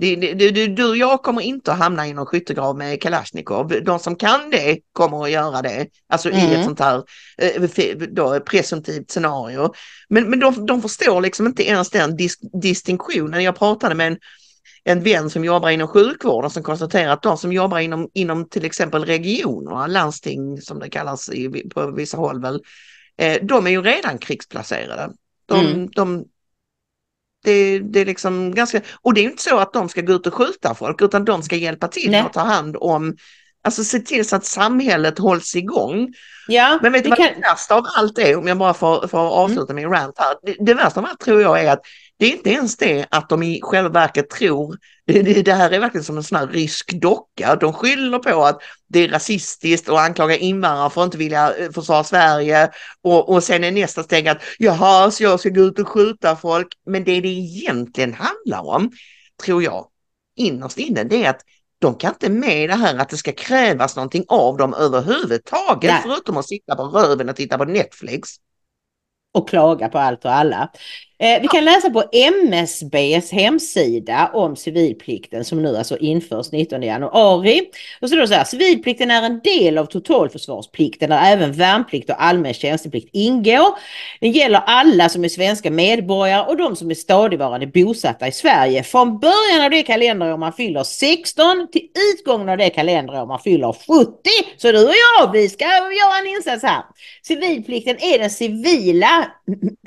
Du, du, du och jag kommer inte att hamna i någon skyttegrav med Kalashnikov. De som kan det kommer att göra det, alltså mm. i ett mm. sånt här eh, då, presumtivt scenario. Men, men de, de förstår liksom inte ens den dis distinktionen. Jag pratade med en, en vän som jobbar inom sjukvården som konstaterar att de som jobbar inom, inom till exempel regionerna, landsting som det kallas i, på vissa håll väl, eh, de är ju redan krigsplacerade. De, mm. de, det, det är liksom ganska, och det är inte så att de ska gå ut och skjuta folk utan de ska hjälpa till Nej. att ta hand om, alltså se till så att samhället hålls igång. Ja, Men vet du vad kan... det värsta av allt är, om jag bara får, får avsluta mm. min rant här, det, det värsta av allt tror jag är att det är inte ens det att de i själva verket tror, det, det här är verkligen som en sån här rysk docka, de skyller på att det är rasistiskt och anklagar invandrare för att inte vilja eh, försvara Sverige och, och sen är nästa steg att jaha, så jag ska gå ut och skjuta folk. Men det det egentligen handlar om, tror jag, innerst inne, det är att de kan inte med det här att det ska krävas någonting av dem överhuvudtaget, Nej. förutom att sitta på röven och titta på Netflix och klaga på allt och alla. Eh, vi kan läsa på MSBs hemsida om civilplikten som nu alltså införs 19 januari. Och så då så här, civilplikten är en del av totalförsvarsplikten där även värnplikt och allmän tjänsteplikt ingår. Den gäller alla som är svenska medborgare och de som är stadigvarande bosatta i Sverige. Från början av det kalenderår man fyller 16 till utgången av det kalenderår man fyller 70. Så du och jag, vi ska göra en insats här. Civilplikten är den civila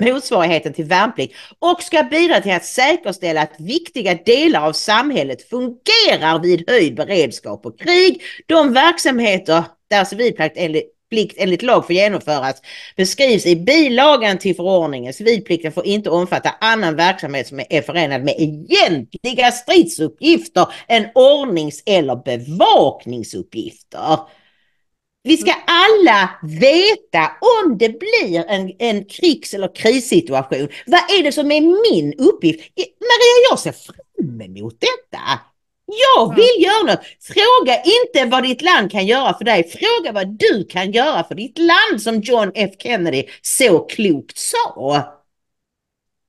motsvarigheten till värnplikten värnplikt och ska bidra till att säkerställa att viktiga delar av samhället fungerar vid höjd beredskap och krig. De verksamheter där civilplikt enligt plikt enligt lag får genomföras beskrivs i bilagan till förordningen. Civilplikten får inte omfatta annan verksamhet som är förenad med egentliga stridsuppgifter än ordnings eller bevakningsuppgifter. Vi ska alla veta om det blir en, en krigs eller krissituation. Vad är det som är min uppgift? Maria, jag ser fram emot detta. Jag vill göra något. Fråga inte vad ditt land kan göra för dig. Fråga vad du kan göra för ditt land som John F Kennedy så klokt sa.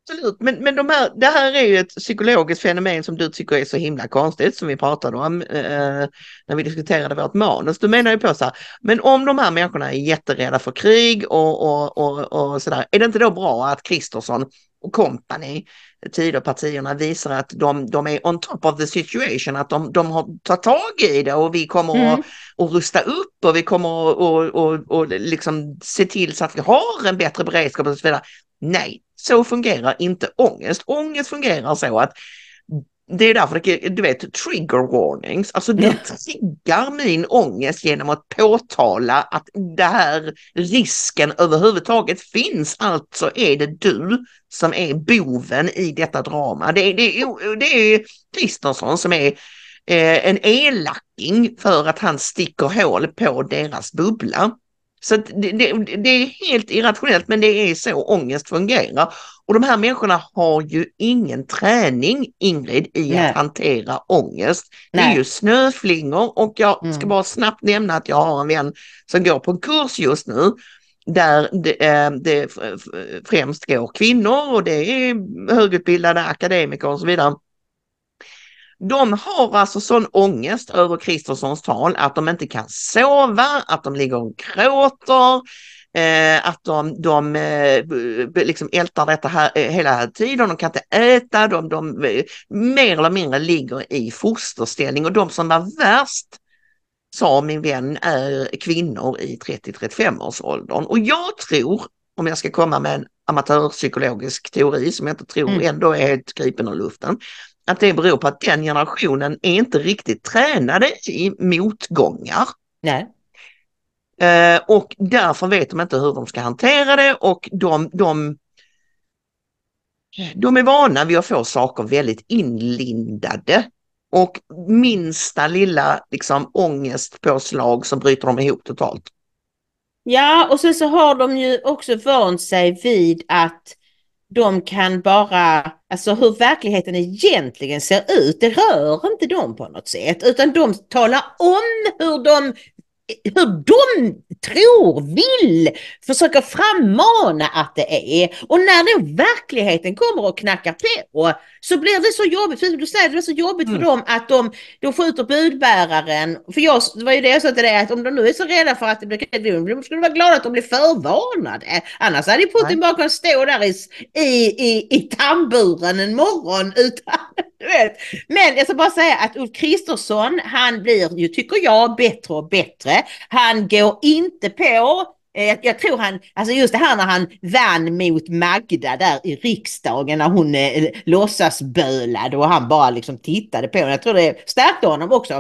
Absolut, men, men de här, det här är ju ett psykologiskt fenomen som du tycker är så himla konstigt som vi pratade om eh, när vi diskuterade vårt manus. Du menar ju på så här, men om de här människorna är jätterädda för krig och, och, och, och sådär, är det inte då bra att Kristersson och company, Tidöpartierna visar att de, de är on top of the situation, att de, de har tagit tag i det och vi kommer mm. att, att rusta upp och vi kommer att och, och, och liksom se till så att vi har en bättre beredskap och så vidare. Nej, så fungerar inte ångest. Ångest fungerar så att det är därför det, du vet, trigger warnings, alltså det triggar min ångest genom att påtala att det här risken överhuvudtaget finns. Alltså är det du som är boven i detta drama. Det, det, det är Kristersson som är eh, en elacking för att han sticker hål på deras bubbla. Så det, det, det, är helt irrationellt men det är så ångest fungerar. Och de här människorna har ju ingen träning, Ingrid, i Nej. att hantera ångest. Nej. Det är ju snöflingor och jag ska mm. bara snabbt nämna att jag har en vän som går på en kurs just nu där det, eh, det främst går kvinnor och det är högutbildade akademiker och så vidare. De har alltså sån ångest över Kristerssons tal att de inte kan sova, att de ligger och gråter, eh, att de, de eh, liksom ältar detta här, eh, hela tiden, de kan inte äta, de, de eh, mer eller mindre ligger i fosterställning. Och de som var värst sa min vän är kvinnor i 30-35 års åldern och jag tror, om jag ska komma med en amatörpsykologisk teori som jag inte tror mm. ändå är helt gripen ur luften, att det beror på att den generationen är inte riktigt tränade i motgångar. Nej. Eh, och därför vet de inte hur de ska hantera det och de, de, de är vana vid att få saker väldigt inlindade. Och minsta lilla liksom, ångestpåslag så bryter de ihop totalt. Ja, och sen så har de ju också vant sig vid att de kan bara, alltså hur verkligheten egentligen ser ut, det rör inte dem på något sätt, utan de talar om hur de hur de tror, vill, försöker frammana att det är. Och när då verkligheten kommer och knackar på så blir det så jobbigt, för du säger det blir så jobbigt mm. för dem att de, de skjuter budbäraren. För jag, det var ju det jag sa till dig, att om de nu är så rädda för att det blir krig, skulle vara glada att de blir förvarnade. Annars hade Putin bara kunnat stå där i, i, i, i tamburen en morgon utan. Men jag ska bara säga att Ulf Kristersson, han blir ju, tycker jag, bättre och bättre. Han går inte på Eh, jag, jag, tror han, alltså just det här när han vann mot Magda där i riksdagen när hon eh, låtsasbölade och han bara liksom tittade på henne. Jag tror det stärkte honom också.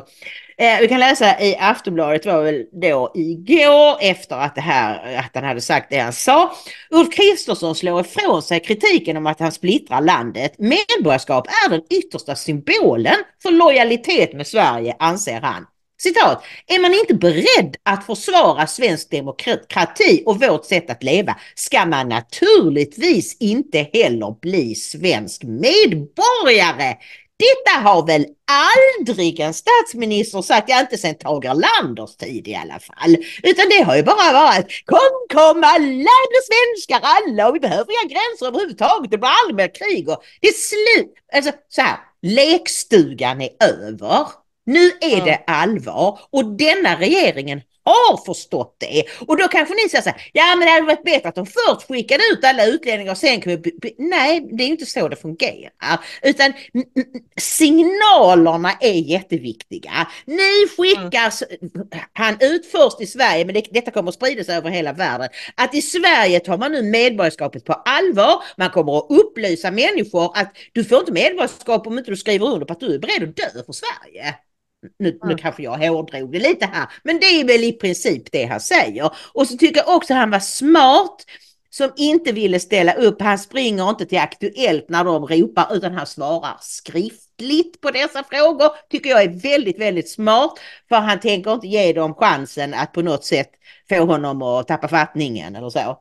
Eh, vi kan läsa i Aftonbladet var väl då igår efter att, det här, att han hade sagt det han sa. Ulf Kristersson slår ifrån sig kritiken om att han splittrar landet. Medborgarskap är den yttersta symbolen för lojalitet med Sverige anser han. Citat, är man inte beredd att försvara svensk demokrati och vårt sätt att leva ska man naturligtvis inte heller bli svensk medborgare. Detta har väl aldrig en statsminister sagt, ja inte sen Tage Erlanders tid i alla fall. Utan det har ju bara varit kom, kom alla svenskar alla och vi behöver inga gränser överhuvudtaget, det blir aldrig mer krig och det är slut. Alltså så här, lekstugan är över. Nu är det allvar och denna regeringen har förstått det. Och då kanske ni säger så här, ja men det hade varit bättre att de först skickade ut alla utlänningar och sen vi... Nej, det är inte så det fungerar. Utan signalerna är jätteviktiga. Ni skickar, mm. han ut först i Sverige, men det, detta kommer att spridas över hela världen, att i Sverige tar man nu medborgarskapet på allvar. Man kommer att upplysa människor att du får inte medborgarskap om inte du skriver under på att du är beredd att dö för Sverige. Nu, nu kanske jag hårdrog det lite här, men det är väl i princip det han säger. Och så tycker jag också han var smart som inte ville ställa upp. Han springer inte till Aktuellt när de ropar utan han svarar skriftligt på dessa frågor. Tycker jag är väldigt, väldigt smart. För han tänker inte ge dem chansen att på något sätt få honom att tappa fattningen eller så.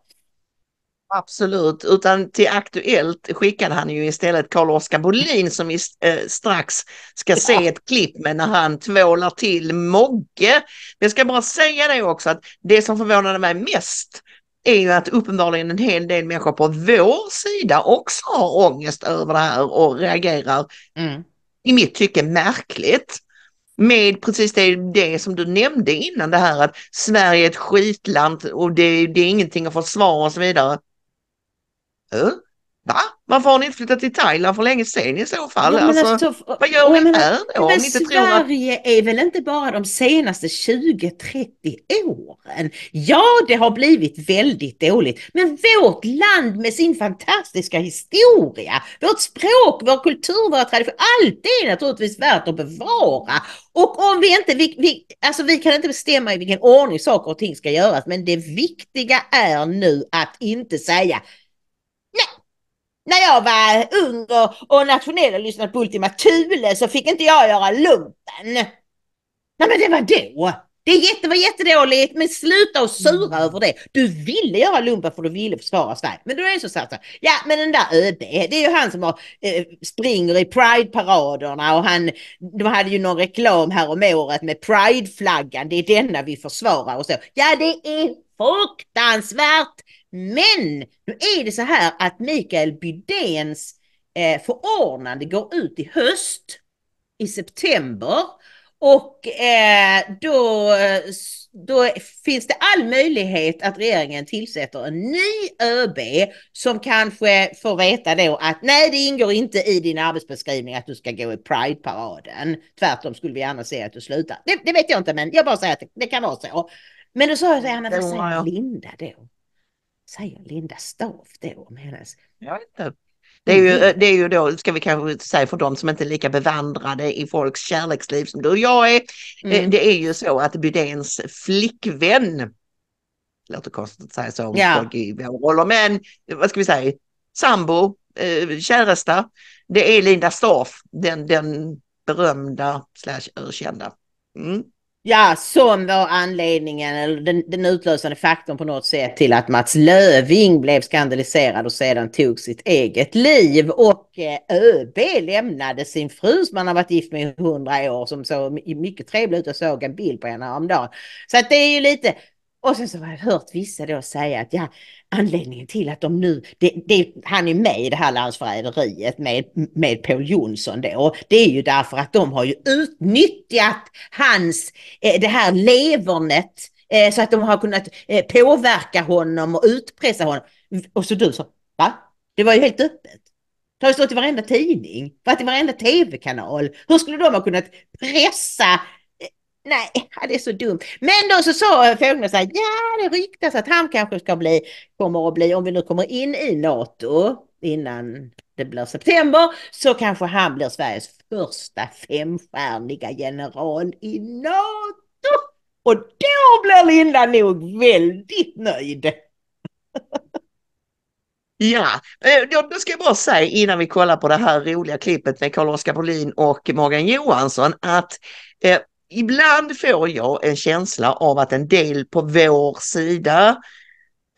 Absolut, utan till Aktuellt skickade han ju istället Carl-Oskar Bolin som vi eh, strax ska se ett klipp med när han tvålar till Mogge. Men jag ska bara säga det också att det som förvånade mig mest är ju att uppenbarligen en hel del människor på vår sida också har ångest över det här och reagerar mm. i mitt tycke märkligt. Med precis det, det som du nämnde innan det här att Sverige är ett skitland och det, det är ingenting att försvara och så vidare. Va? Varför har ni inte flyttat till Thailand för länge sedan i så fall? Ja, alltså, alltså, vad gör ni menar, här då? Men Sverige att... är väl inte bara de senaste 20-30 åren? Ja, det har blivit väldigt dåligt. Men vårt land med sin fantastiska historia, vårt språk, vår kultur, våra traditioner, allt är naturligtvis värt att bevara. Och om vi inte, vi, vi, alltså vi kan inte bestämma i vilken ordning saker och ting ska göras, men det viktiga är nu att inte säga. När jag var ung och, och nationell och lyssnade på Ultima Thule så fick inte jag göra lumpen. Nej men det var då. Det jätte, var jättedåligt, men sluta att sura över det. Du ville göra lumpen för du ville försvara Sverige. Men då är det så att ja men den där ÖB, det är ju han som har, eh, springer i Pride-paraderna och han, de hade ju någon reklam här om året med Pride-flaggan, det är denna vi försvarar och så. Ja det är fruktansvärt! Men nu är det så här att Mikael Bydéns eh, förordnande går ut i höst, i september. Och eh, då, då finns det all möjlighet att regeringen tillsätter en ny ÖB som kanske får veta då att nej, det ingår inte i din arbetsbeskrivning att du ska gå i Pride-paraden. Tvärtom skulle vi gärna se att du slutar. Det, det vet jag inte, men jag bara säger att det, det kan vara så. Men då sa jag här, men vad säger Linda då? Säger Linda Staff då om hennes... Jag vet inte. Det är, ju, mm. det är ju då, ska vi kanske säga för de som inte är lika bevandrade i folks kärleksliv som du och jag är. Eh, mm. Det är ju så att Bydéns flickvän, låter konstigt att säga så om ja. folk i vår roller, men vad ska vi säga, sambo, eh, käresta, det är Linda Staff, den, den berömda slash ökända. Mm. Ja, som var anledningen, eller den, den utlösande faktorn på något sätt till att Mats Löving blev skandaliserad och sedan tog sitt eget liv. Och eh, ÖB lämnade sin fru som han har varit gift med i hundra år som såg mycket trevlig ut. Jag såg en bild på henne häromdagen. Så att det är ju lite, och sen så har jag hört vissa då säga att ja, anledningen till att de nu, det, det, han är med i det här landsförräderiet med, med Paul Jonsson då, det är ju därför att de har ju utnyttjat hans, eh, det här levernet eh, så att de har kunnat eh, påverka honom och utpressa honom. Och så du sa, va? Det var ju helt öppet. Det har ju stått i varenda tidning, varit i varenda tv-kanal. Hur skulle de ha kunnat pressa Nej, det är så dumt. Men då så sa Fågelner så här, ja det ryktas att han kanske ska bli, kommer att bli, om vi nu kommer in i NATO innan det blir september, så kanske han blir Sveriges första femstjärniga general i NATO. Och då blir Linda nog väldigt nöjd. Ja, eh, då ska jag bara säga innan vi kollar på det här roliga klippet med Carl-Oskar Bolin och Morgan Johansson att eh, ibland får jag en känsla av att en del på vår sida,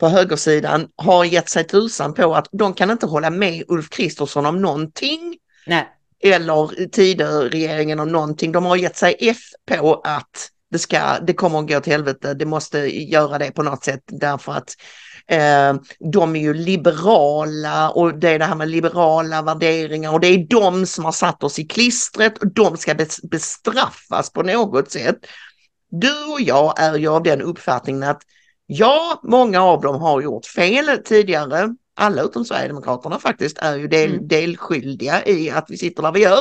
på högersidan, har gett sig tusan på att de kan inte hålla med Ulf Kristersson om någonting. Nej. Eller Tidöregeringen om någonting. De har gett sig F på att det, ska, det kommer att gå till helvete, det måste göra det på något sätt därför att de är ju liberala och det är det här med liberala värderingar och det är de som har satt oss i klistret och de ska bestraffas på något sätt. Du och jag är ju av den uppfattningen att ja, många av dem har gjort fel tidigare. Alla utom Sverigedemokraterna faktiskt är ju del, mm. delskyldiga i att vi sitter där vi gör.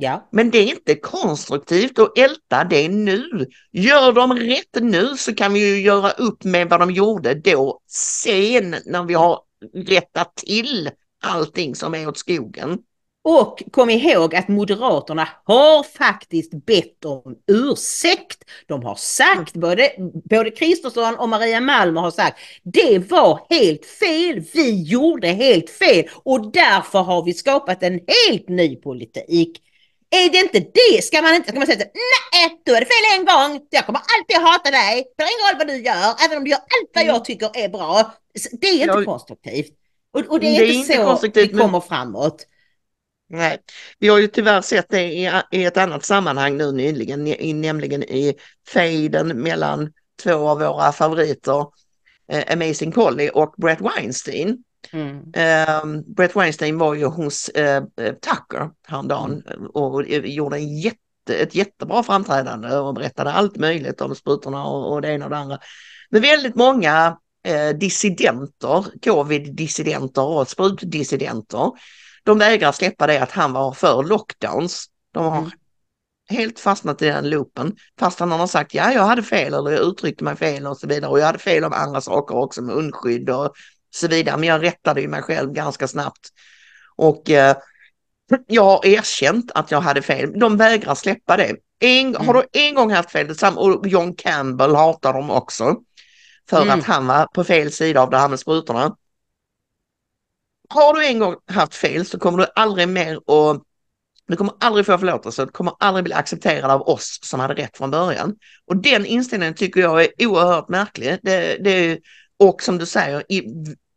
Ja. Men det är inte konstruktivt att älta det nu. Gör de rätt nu så kan vi ju göra upp med vad de gjorde då sen när vi har rättat till allting som är åt skogen. Och kom ihåg att Moderaterna har faktiskt bett om ursäkt. De har sagt, både, både Kristersson och Maria Malmer har sagt, det var helt fel, vi gjorde helt fel och därför har vi skapat en helt ny politik. Är det inte det? Ska man inte ska man säga nej, då är det fel en gång. Jag kommer alltid hata dig. Det spelar ingen roll vad du gör, även om du gör allt vad jag mm. tycker är bra. Det är inte jag, konstruktivt. Och, och, det är, det är inte, så vi kommer men... framåt. Nej, vi har ju tyvärr sett det i, i ett annat sammanhang nu nyligen, i, nämligen i fejden mellan två av våra favoriter, eh, Amazing Polly och Brett Weinstein. Mm. Uh, Brett Weinstein var ju hos uh, Tucker häromdagen mm. och gjorde en jätte, ett jättebra framträdande och berättade allt möjligt om sprutorna och, och det ena och det andra. Men väldigt många uh, dissidenter, covid-dissidenter och sprutdissidenter, de vägrar släppa det att han var för lockdowns. De har mm. helt fastnat i den loopen fast han har sagt ja, jag hade fel eller jag uttryckte mig fel och så vidare och jag hade fel om andra saker också med munskydd och så vidare. Men jag rättade ju mig själv ganska snabbt. Och eh, jag har erkänt att jag hade fel. De vägrar släppa det. En, mm. Har du en gång haft fel, och John Campbell hatar dem också, för mm. att han var på fel sida av det här med sprutorna. Har du en gång haft fel så kommer du aldrig mer att Du kommer aldrig få förlåtelse, du kommer aldrig bli accepterad av oss som hade rätt från början. Och den inställningen tycker jag är oerhört märklig. Det, det, och som du säger, i,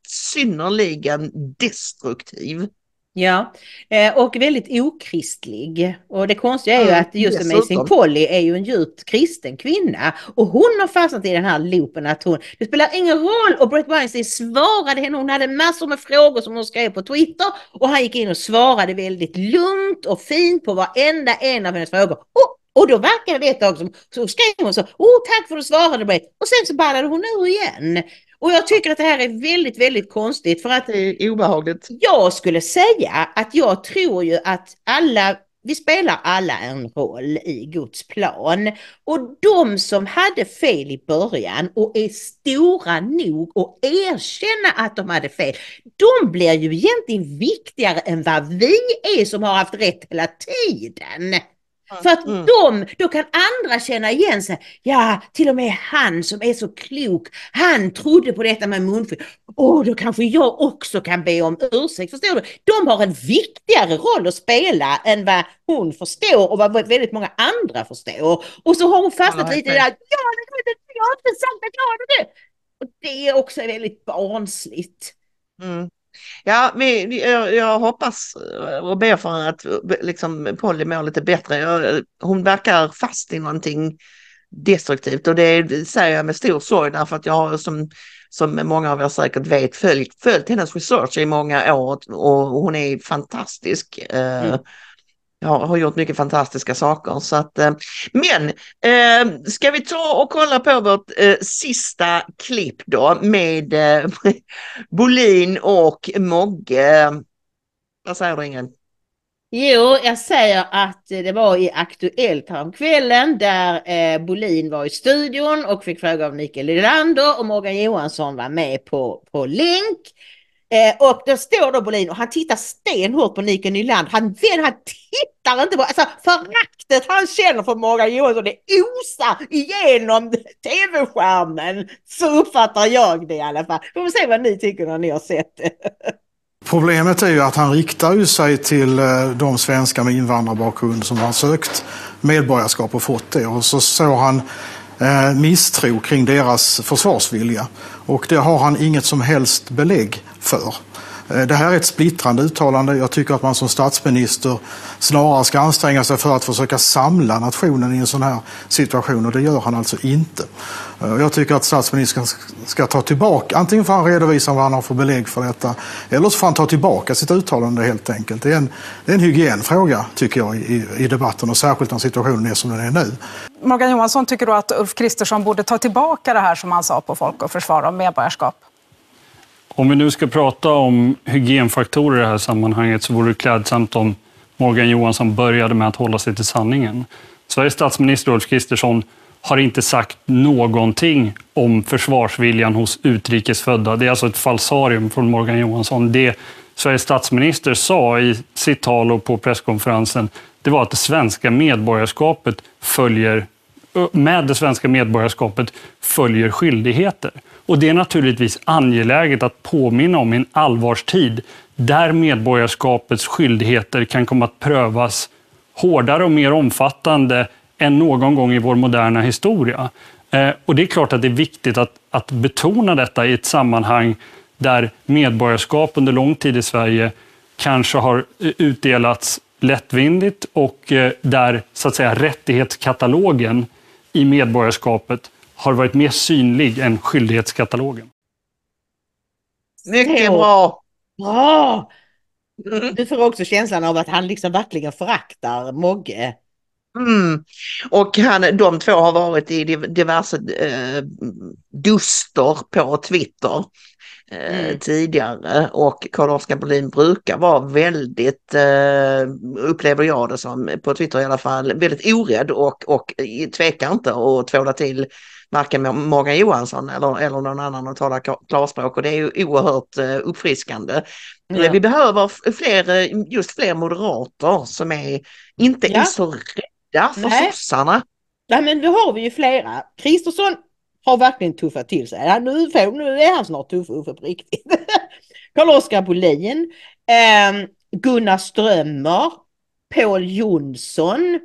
synnerligen destruktiv. Ja, eh, och väldigt okristlig. Och det konstiga är ju att just dessutom. Amazing Polly är ju en djupt kristen kvinna. Och hon har fastnat i den här loopen att hon, det spelar ingen roll. Och Brett Weinstein svarade henne, hon hade massor med frågor som hon skrev på Twitter. Och han gick in och svarade väldigt lugnt och fint på varenda en av hennes frågor. Och, och då verkade det ett tag som, så skrev hon så, oh tack för att du svarade Brett. Och sen så ballade hon ur igen. Och jag tycker att det här är väldigt, väldigt konstigt för att Det är obehagligt. jag skulle säga att jag tror ju att alla, vi spelar alla en roll i Guds plan. Och de som hade fel i början och är stora nog att erkänna att de hade fel, de blir ju egentligen viktigare än vad vi är som har haft rätt hela tiden. För att Mm. de, då kan andra känna igen sig. Ja, till och med han som är så klok, han trodde på detta med munfyll. Åh, då kanske jag också kan be om ursäkt. Förstår du? De har en viktigare roll att spela än vad hon förstår och vad väldigt många andra förstår. Och så har hon fastnat Ja, lite i det där. Ja, jag har inte sagt att jag har det. Och det är också väldigt barnsligt. Mm. Ja, vi, jag, jag hoppas och ber för att liksom, Polly mår lite bättre. Jag, hon verkar fast i någonting destruktivt och det säger jag med stor sorg därför att jag har som, som många av er säkert vet följt, följt hennes research i många år och hon är fantastisk. Eh, mm. Jag har gjort mycket fantastiska saker. Så att, eh, men eh, ska vi ta och kolla på vårt eh, sista klipp då med eh, Bolin och Mogge. Vad säger du Ingrid? Jo, jag säger att det var i Aktuellt häromkvällen där eh, Bolin var i studion och fick fråga av Mikael Nylander och Morgan Johansson var med på, på länk. Eh, och då står då Bolin och han tittar stenhårt på Nike Nylander. Han, han tittar inte på, alltså föraktet han känner för Morgan Johansson det osar igenom tv-skärmen. Så uppfattar jag det i alla fall. Får Vi se vad ni tycker när ni har sett det. Problemet är ju att han riktar ju sig till eh, de svenskar med invandrarbakgrund som har sökt medborgarskap och fått det. Och så såg han Eh, misstro kring deras försvarsvilja. Och det har han inget som helst belägg för. Eh, Det här är ett splittrande uttalande. Jag tycker att man som statsminister snarare ska anstränga sig för att försöka samla nationen i en sån här situation och det gör han alltså inte. Eh, Jag tycker att statsministern ska ta tillbaka, antingen får han redovisa vad han har för belägg för detta eller så får han ta tillbaka sitt uttalande helt enkelt. Det är en, det är en hygienfråga tycker jag i, i debatten och särskilt när situationen är som den är nu. Morgan Johansson tycker då att Ulf Kristersson borde ta tillbaka det här som han sa på Folk och Försvar om medborgarskap. Om vi nu ska prata om hygienfaktorer i det här sammanhanget så vore det klädsamt om Morgan Johansson började med att hålla sig till sanningen. Sveriges statsminister Ulf Kristersson har inte sagt någonting om försvarsviljan hos utrikesfödda. Det är alltså ett falsarium från Morgan Johansson. Det Sveriges statsminister sa i sitt tal och på presskonferensen, det var att det svenska medborgarskapet följer med det svenska medborgarskapet följer skyldigheter. Och det är naturligtvis angeläget att påminna om i en allvarstid där medborgarskapets skyldigheter kan komma att prövas hårdare och mer omfattande än någon gång i vår moderna historia. Eh, och det är klart att det är viktigt att, att betona detta i ett sammanhang där medborgarskap under lång tid i Sverige kanske har eh, utdelats lättvindigt och eh, där så att säga rättighetskatalogen i medborgarskapet har varit mer synlig än skyldighetskatalogen. Mycket Ja. bra! Bra! Du får också känslan av att han liksom verkligen föraktar Mogge. Mm. Och han, de två har varit i div- diverse eh, duster på Twitter Mm. tidigare och Carl-Oskar Bolin brukar vara väldigt, eh, upplever jag det som, på Twitter i alla fall, väldigt orädd och, och tvekar inte att tvåla till varken Morgan Johansson eller, eller någon annan att tala klar- klarspråk och det är ju oerhört eh, uppfriskande. Ja. Vi behöver fler, eh, just fler moderater som är, inte Ja. är så rädda för Nej. sossarna. Ja men då har vi ju flera. Kristersson har verkligen tuffat till sig. Ja, nu, får, nu är han snart tuff Uffe på riktigt. Carl-Oskar Bolin, eh, Gunnar Strömmer, Paul Jonsson.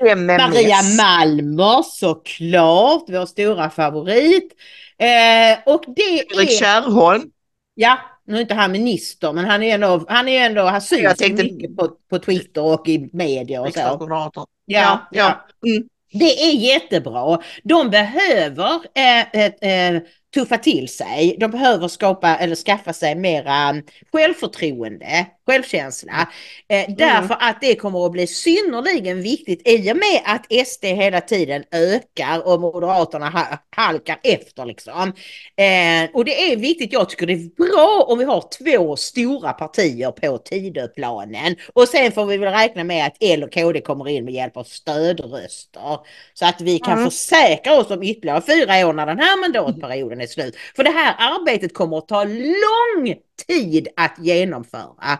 MMS. Maria Malmer såklart, vår stora favorit. Eh, och det Erik är... Kärrholm. Ja, nu är inte han minister men han är ändå, han är ändå, han syns tänkte- mycket på, på Twitter och i media och så. riksdagsmoderator. Ja, ja. Mm. Det är jättebra. De behöver eh, eh, eh, tuffa till sig. De behöver skapa eller skaffa sig mera självförtroende, självkänsla. Eh, därför att det kommer att bli synnerligen viktigt i och med att SD hela tiden ökar och Moderaterna ha, halkar efter liksom. Eh, och det är viktigt, jag tycker det är bra om vi har två stora partier på Tidöplanen. Och sen får vi väl räkna med att L och KD kommer in med hjälp av stödröster. Så att vi kan Mm. försäkra oss om ytterligare fyra år när den här mandatperioden är slut. För det här arbetet kommer att ta lång tid att genomföra.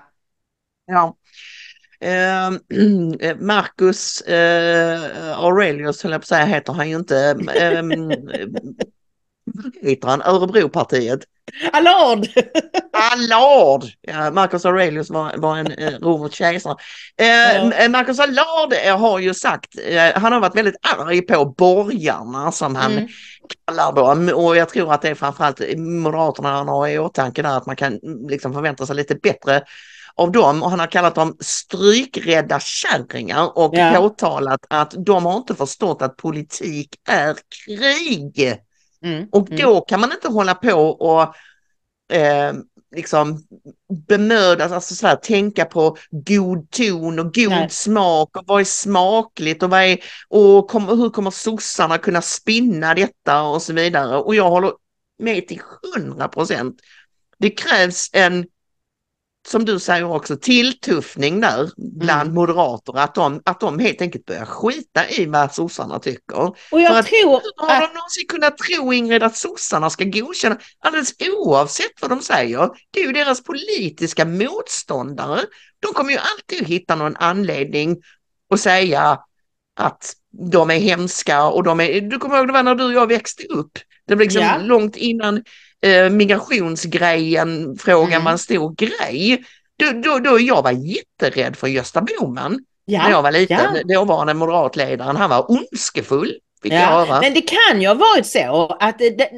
Ja. Eh, Marcus eh, Aurelius, höll jag på att säga, heter han ju inte. Eh, heter han? Örebropartiet. Allard! Allard! Ja, Marcus Aurelius var, var en eh, romersk kejsare. Eh, Ja. Marcus Allard har ju sagt, eh, han har varit väldigt arg på borgarna som han Mm. kallar dem och jag tror att det är framförallt Moderaterna han har i åtanke där att man kan liksom förvänta sig lite bättre av dem och han har kallat dem strykrädda kärringar och Ja. påtalat att de har inte förstått att politik är krig. Mm. Och mm. då kan man inte hålla på och eh, liksom bemödas, alltså så här, tänka på god ton och god Nej. smak och vad är smakligt och, vad är, och kom, hur kommer sossarna kunna spinna detta och så vidare. Och jag håller med till hundra procent. Det krävs en, som du säger också, tilltuffning där bland Mm. moderater, att de, att de helt enkelt börjar skita i vad sossarna tycker. Och För jag att- tror Hur har de någonsin kunnat tro Ingrid att sossarna ska godkänna, alldeles oavsett vad de säger, det är ju deras politiska motståndare. De kommer ju alltid att hitta någon anledning att säga att de är hemska och de är, du kommer ihåg det var när du och jag växte upp, det var liksom Ja. långt innan eh, migrationsgrejen, frågan Mm. var en stor grej. Då, då, då jag var jätterädd för Gösta Bohman när jag var liten, ja. dåvarande moderatledaren, han var ondskefull. Ja, men det kan ju ha varit så att det, det,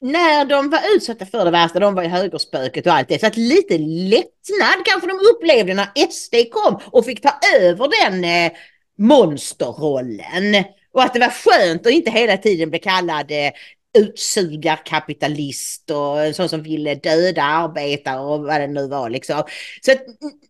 när de var utsatta för det värsta, de var i högerspöket och allt det, så att lite lättnad kanske de upplevde när SD kom och fick ta över den eh, monsterrollen. Och att det var skönt att inte hela tiden bli kallad eh, utsugarkapitalist och en sån som ville döda arbetare och vad det nu var liksom. Så att,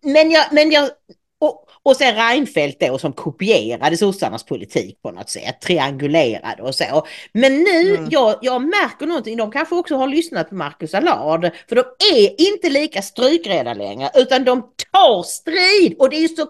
men jag, men jag och, och sen Reinfeldt då som kopierade sossarnas politik på något sätt, triangulerade och så. Men nu, Mm. jag, jag märker någonting, de kanske också har lyssnat på Marcus Allard, för de är inte lika strykrädda längre, utan de tar strid. Och det är så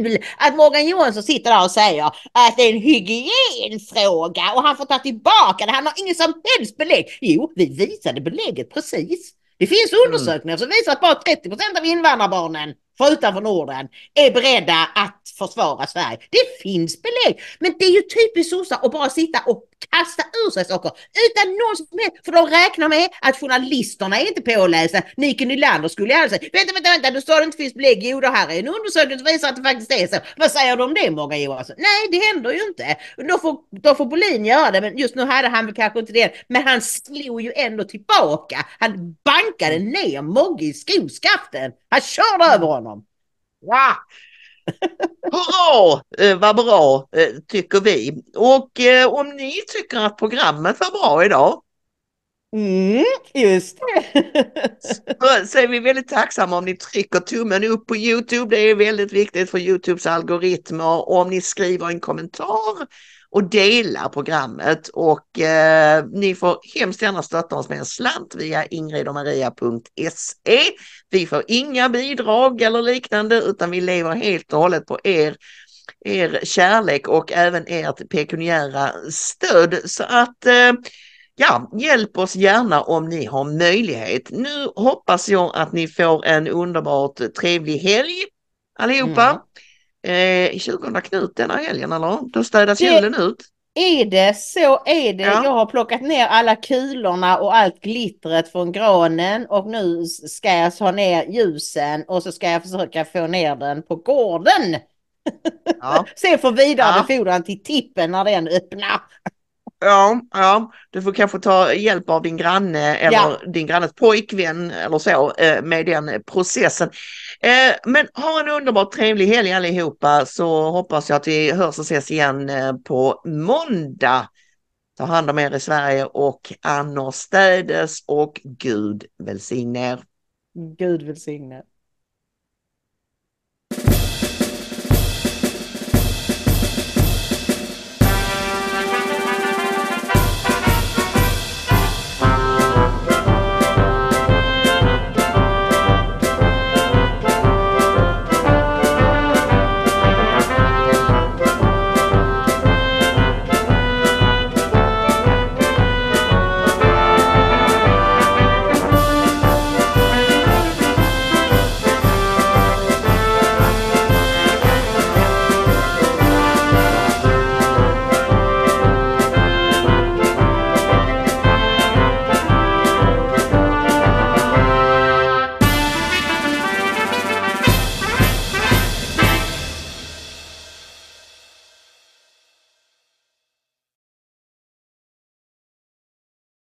kul att Morgan Johansson sitter där och säger att det är en hygienfråga och han får ta tillbaka det, han har ingen som helst belägg. Jo, vi visade belägget precis. Det finns undersökningar som visar att bara 30 procent av invandrarbarnen från utanför Norden är beredda att försvara Sverige. Det finns belägg. Men det är ju typiskt sossar att bara sitta och kasta ur sig saker utan någon som helst. För de räknar med att journalisterna är inte pålästa. Nike Nylander skulle ju säga vänta, vänta, vänta, du sa det inte finns belägg. Jo, det här är en undersökning som visar att det faktiskt är så. Vad säger du om det Morgan Johansson? Nej, det händer ju inte. Då får, då får Bolin göra det, men just nu hade han väl kanske inte det. Men han slog ju ändå tillbaka. Han bankade ner Mogge i skoskaften. Han körde över honom. Ja! Hurra, eh, vad bra eh, tycker vi. Och eh, om ni tycker att programmet var bra idag Mm, just det. så, så är vi väldigt tacksamma om ni trycker tummen upp på Youtube. Det är väldigt viktigt för Youtubes algoritmer. Och om ni skriver en kommentar och delar programmet och eh, ni får hemskt gärna stötta oss med en slant via ingridomaria.se. Vi får inga bidrag eller liknande utan vi lever helt och hållet på er er kärlek och även ert pekuniära stöd. Så att eh, ja, hjälp oss gärna om ni har möjlighet. Nu hoppas jag att ni får en underbart trevlig helg allihopa. Mm. Eh, 20 Knut denna helgen eller? Då städas julen ut. är det så är det. Ja. Jag har plockat ner alla kulorna och allt glittret från granen och nu ska jag ha ner ljusen och så ska jag försöka få ner den på gården. Ja. Sen får vidare Ja. till tippen när den öppnar. Ja, ja, du får kanske ta hjälp av din granne eller Ja. din grannes pojkvän eller så eh, med den processen. Eh, men ha en underbart trevlig helg allihopa så hoppas jag att vi hörs och ses igen eh, på måndag. Ta hand om er i Sverige och annorstädes och Gud välsigne er. Gud välsigne.